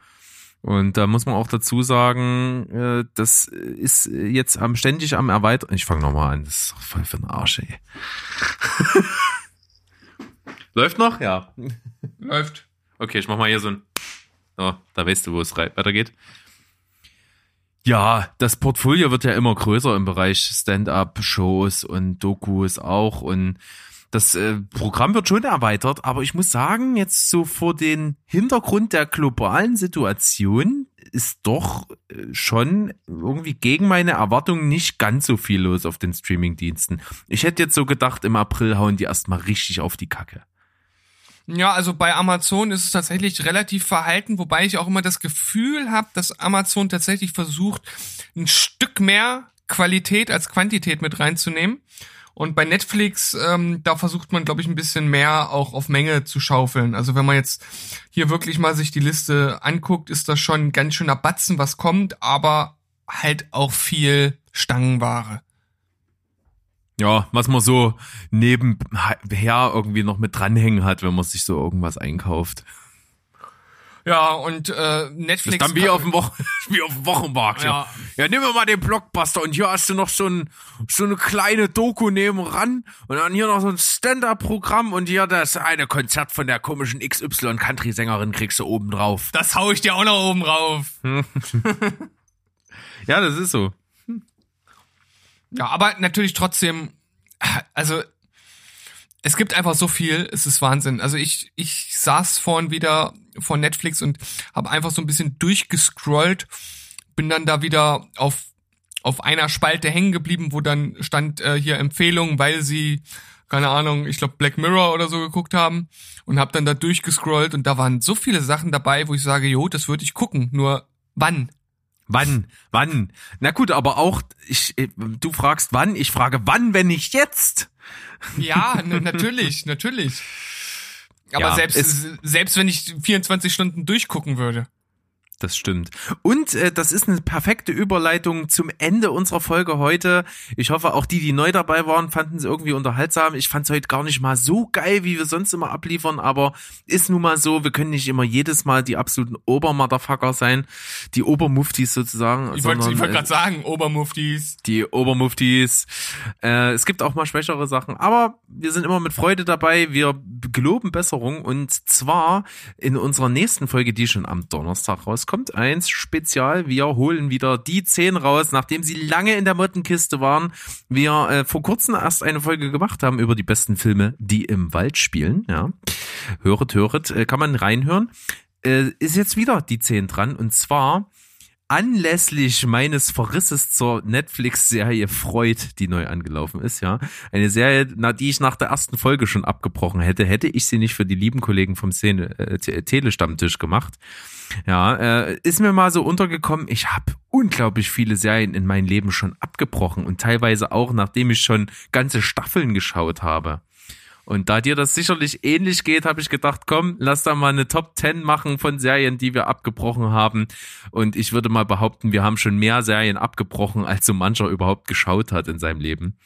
Und da muss man auch dazu sagen, äh, das ist jetzt am ständig am Erweitern. Ich fange nochmal an, das ist voll für den Arsch, ey. Läuft noch? Ja. Läuft. Okay, ich mach mal hier so ein. Oh, da weißt du, wo es weitergeht. Ja, das Portfolio wird ja immer größer im Bereich Stand-up-Shows und Dokus auch und das äh, Programm wird schon erweitert, aber ich muss sagen, jetzt so vor den Hintergrund der globalen Situation ist doch äh, schon irgendwie gegen meine Erwartungen nicht ganz so viel los auf den Streaming-Diensten. Ich hätte jetzt so gedacht, im April hauen die erstmal richtig auf die Kacke. Ja, also bei Amazon ist es tatsächlich relativ verhalten, wobei ich auch immer das Gefühl habe, dass Amazon tatsächlich versucht, ein Stück mehr Qualität als Quantität mit reinzunehmen. Und bei Netflix, ähm, da versucht man, glaube ich, ein bisschen mehr auch auf Menge zu schaufeln. Also wenn man jetzt hier wirklich mal sich die Liste anguckt, ist das schon ganz schöner Batzen, was kommt, aber halt auch viel Stangenware. Ja, was man so nebenher irgendwie noch mit dranhängen hat, wenn man sich so irgendwas einkauft. Ja, und äh, Das Netflix. ist dann wie auf dem, Wochen wie auf dem Wochenmarkt. Ja. Ja. ja, nimm mir mal den Blockbuster und hier hast du noch so, ein, so eine kleine Doku nebenan und dann hier noch so ein Stand-Up-Programm und hier das eine Konzert von der komischen XY-Country-Sängerin kriegst du oben drauf. das hau ich dir auch noch oben rauf. Ja, das ist so. Ja, aber natürlich trotzdem, also es gibt einfach so viel, es ist Wahnsinn. Also ich, ich saß vorhin wieder vor Netflix und habe einfach so ein bisschen durchgescrollt, bin dann da wieder auf, auf einer Spalte hängen geblieben, wo dann stand äh, hier Empfehlungen, weil sie, keine Ahnung, ich glaube Black Mirror oder so geguckt haben und habe dann da durchgescrollt und da waren so viele Sachen dabei, wo ich sage, jo, das würde ich gucken, nur wann? Wann? Wann? Na gut, aber auch, ich, äh, du fragst wann, ich frage wann, wenn nicht jetzt? Ja, natürlich, natürlich. Aber Ja, selbst, selbst wenn ich 24 Stunden durchgucken würde. Das stimmt. Und äh, das ist eine perfekte Überleitung zum Ende unserer Folge heute. Ich hoffe, auch die, die neu dabei waren, fanden es irgendwie unterhaltsam. Ich fand es heute gar nicht mal so geil, wie wir sonst immer abliefern, aber ist nun mal so, wir können nicht immer jedes Mal die absoluten Obermotherfucker sein, die Obermuftis sozusagen. Ich wollte ich wollte äh, gerade sagen, Obermuftis. die Obermuftis. Äh, es gibt auch mal schwächere Sachen, aber wir sind immer mit Freude dabei. Wir geloben Besserung und zwar in unserer nächsten Folge, die schon am Donnerstag rauskommt, kommt eins Spezial. Wir holen wieder die 10 raus, nachdem sie lange in der Mottenkiste waren. Wir äh, vor kurzem erst eine Folge gemacht haben über die besten Filme, die im Wald spielen. Ja, höret, höret, äh, kann man reinhören. Äh, ist jetzt wieder die 10 dran und zwar anlässlich meines Verrisses zur Netflix-Serie Freud, die neu angelaufen ist, ja. Eine Serie, na, die ich nach der ersten Folge schon abgebrochen hätte, hätte ich sie nicht für die lieben Kollegen vom Szene, äh, Telestammtisch gemacht. Ja, äh, ist mir mal so untergekommen, ich habe unglaublich viele Serien in meinem Leben schon abgebrochen und teilweise auch, nachdem ich schon ganze Staffeln geschaut habe. Und da dir das sicherlich ähnlich geht, habe ich gedacht, komm, lass da mal eine Top 10 machen von Serien, die wir abgebrochen haben. Und ich würde mal behaupten, wir haben schon mehr Serien abgebrochen, als so mancher überhaupt geschaut hat in seinem Leben.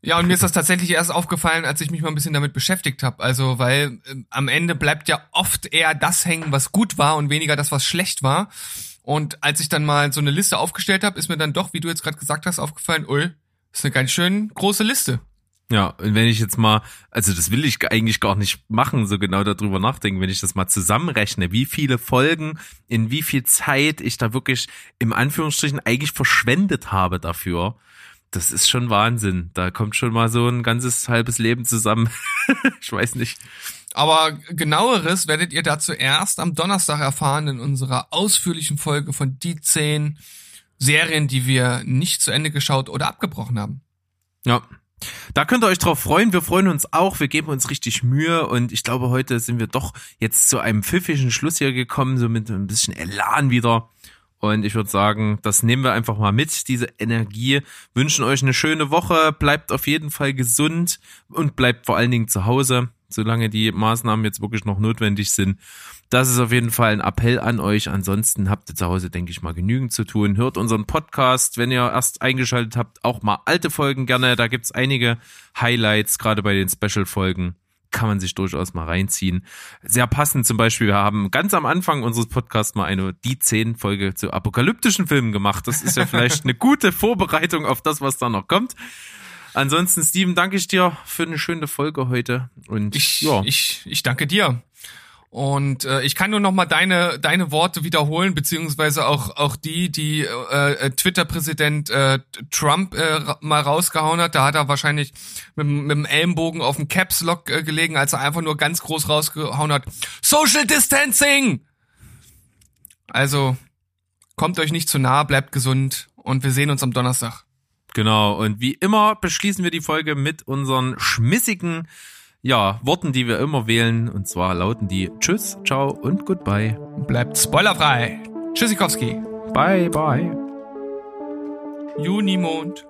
Ja, und mir ist das tatsächlich erst aufgefallen, als ich mich mal ein bisschen damit beschäftigt habe. Also, weil äh, am Ende bleibt ja oft eher das hängen, was gut war und weniger das, was schlecht war. Und als ich dann mal so eine Liste aufgestellt habe, ist mir dann doch, wie du jetzt gerade gesagt hast, aufgefallen, ui, ist eine ganz schön große Liste. Ja, und wenn ich jetzt mal, also das will ich eigentlich gar nicht machen, so genau darüber nachdenken, wenn ich das mal zusammenrechne, wie viele Folgen, in wie viel Zeit ich da wirklich im Anführungsstrichen eigentlich verschwendet habe dafür, das ist schon Wahnsinn. Da kommt schon mal so ein ganzes halbes Leben zusammen. ich weiß nicht. Aber genaueres werdet ihr dazu erst am Donnerstag erfahren in unserer ausführlichen Folge von die zehn Serien, die wir nicht zu Ende geschaut oder abgebrochen haben. Ja, da könnt ihr euch drauf freuen. Wir freuen uns auch. Wir geben uns richtig Mühe und ich glaube, heute sind wir doch jetzt zu einem pfiffigen Schluss hier gekommen, so mit ein bisschen Elan wieder. Und ich würde sagen, das nehmen wir einfach mal mit, diese Energie. Wünschen euch eine schöne Woche, bleibt auf jeden Fall gesund und bleibt vor allen Dingen zu Hause, solange die Maßnahmen jetzt wirklich noch notwendig sind. Das ist auf jeden Fall ein Appell an euch. Ansonsten habt ihr zu Hause, denke ich mal, genügend zu tun. Hört unseren Podcast, wenn ihr erst eingeschaltet habt, auch mal alte Folgen gerne. Da gibt's einige Highlights, gerade bei den Special-Folgen kann man sich durchaus mal reinziehen. Sehr passend zum Beispiel, wir haben ganz am Anfang unseres Podcasts mal eine die zehn Folge zu apokalyptischen Filmen gemacht. Das ist ja vielleicht eine gute Vorbereitung auf das, was da noch kommt. Ansonsten, Steven, danke ich dir für eine schöne Folge heute. Und Ich, ja, ich, ich danke dir. Und äh, ich kann nur noch mal deine deine Worte wiederholen, beziehungsweise auch auch die, die äh, Twitter-Präsident äh, Trump äh, mal rausgehauen hat. Da hat er wahrscheinlich mit, dem- mit dem Ellenbogen auf dem Caps Lock äh, gelegen, als er einfach nur ganz groß rausgehauen hat: Social Distancing. Also kommt euch nicht zu nah, bleibt gesund und wir sehen uns am Donnerstag. Genau, und wie immer beschließen wir die Folge mit unseren schmissigen ja, Worten, die wir immer wählen. Und zwar lauten die Tschüss, Ciao und Goodbye. Bleibt spoilerfrei. Tschüssikowski. Bye, bye. Junimond.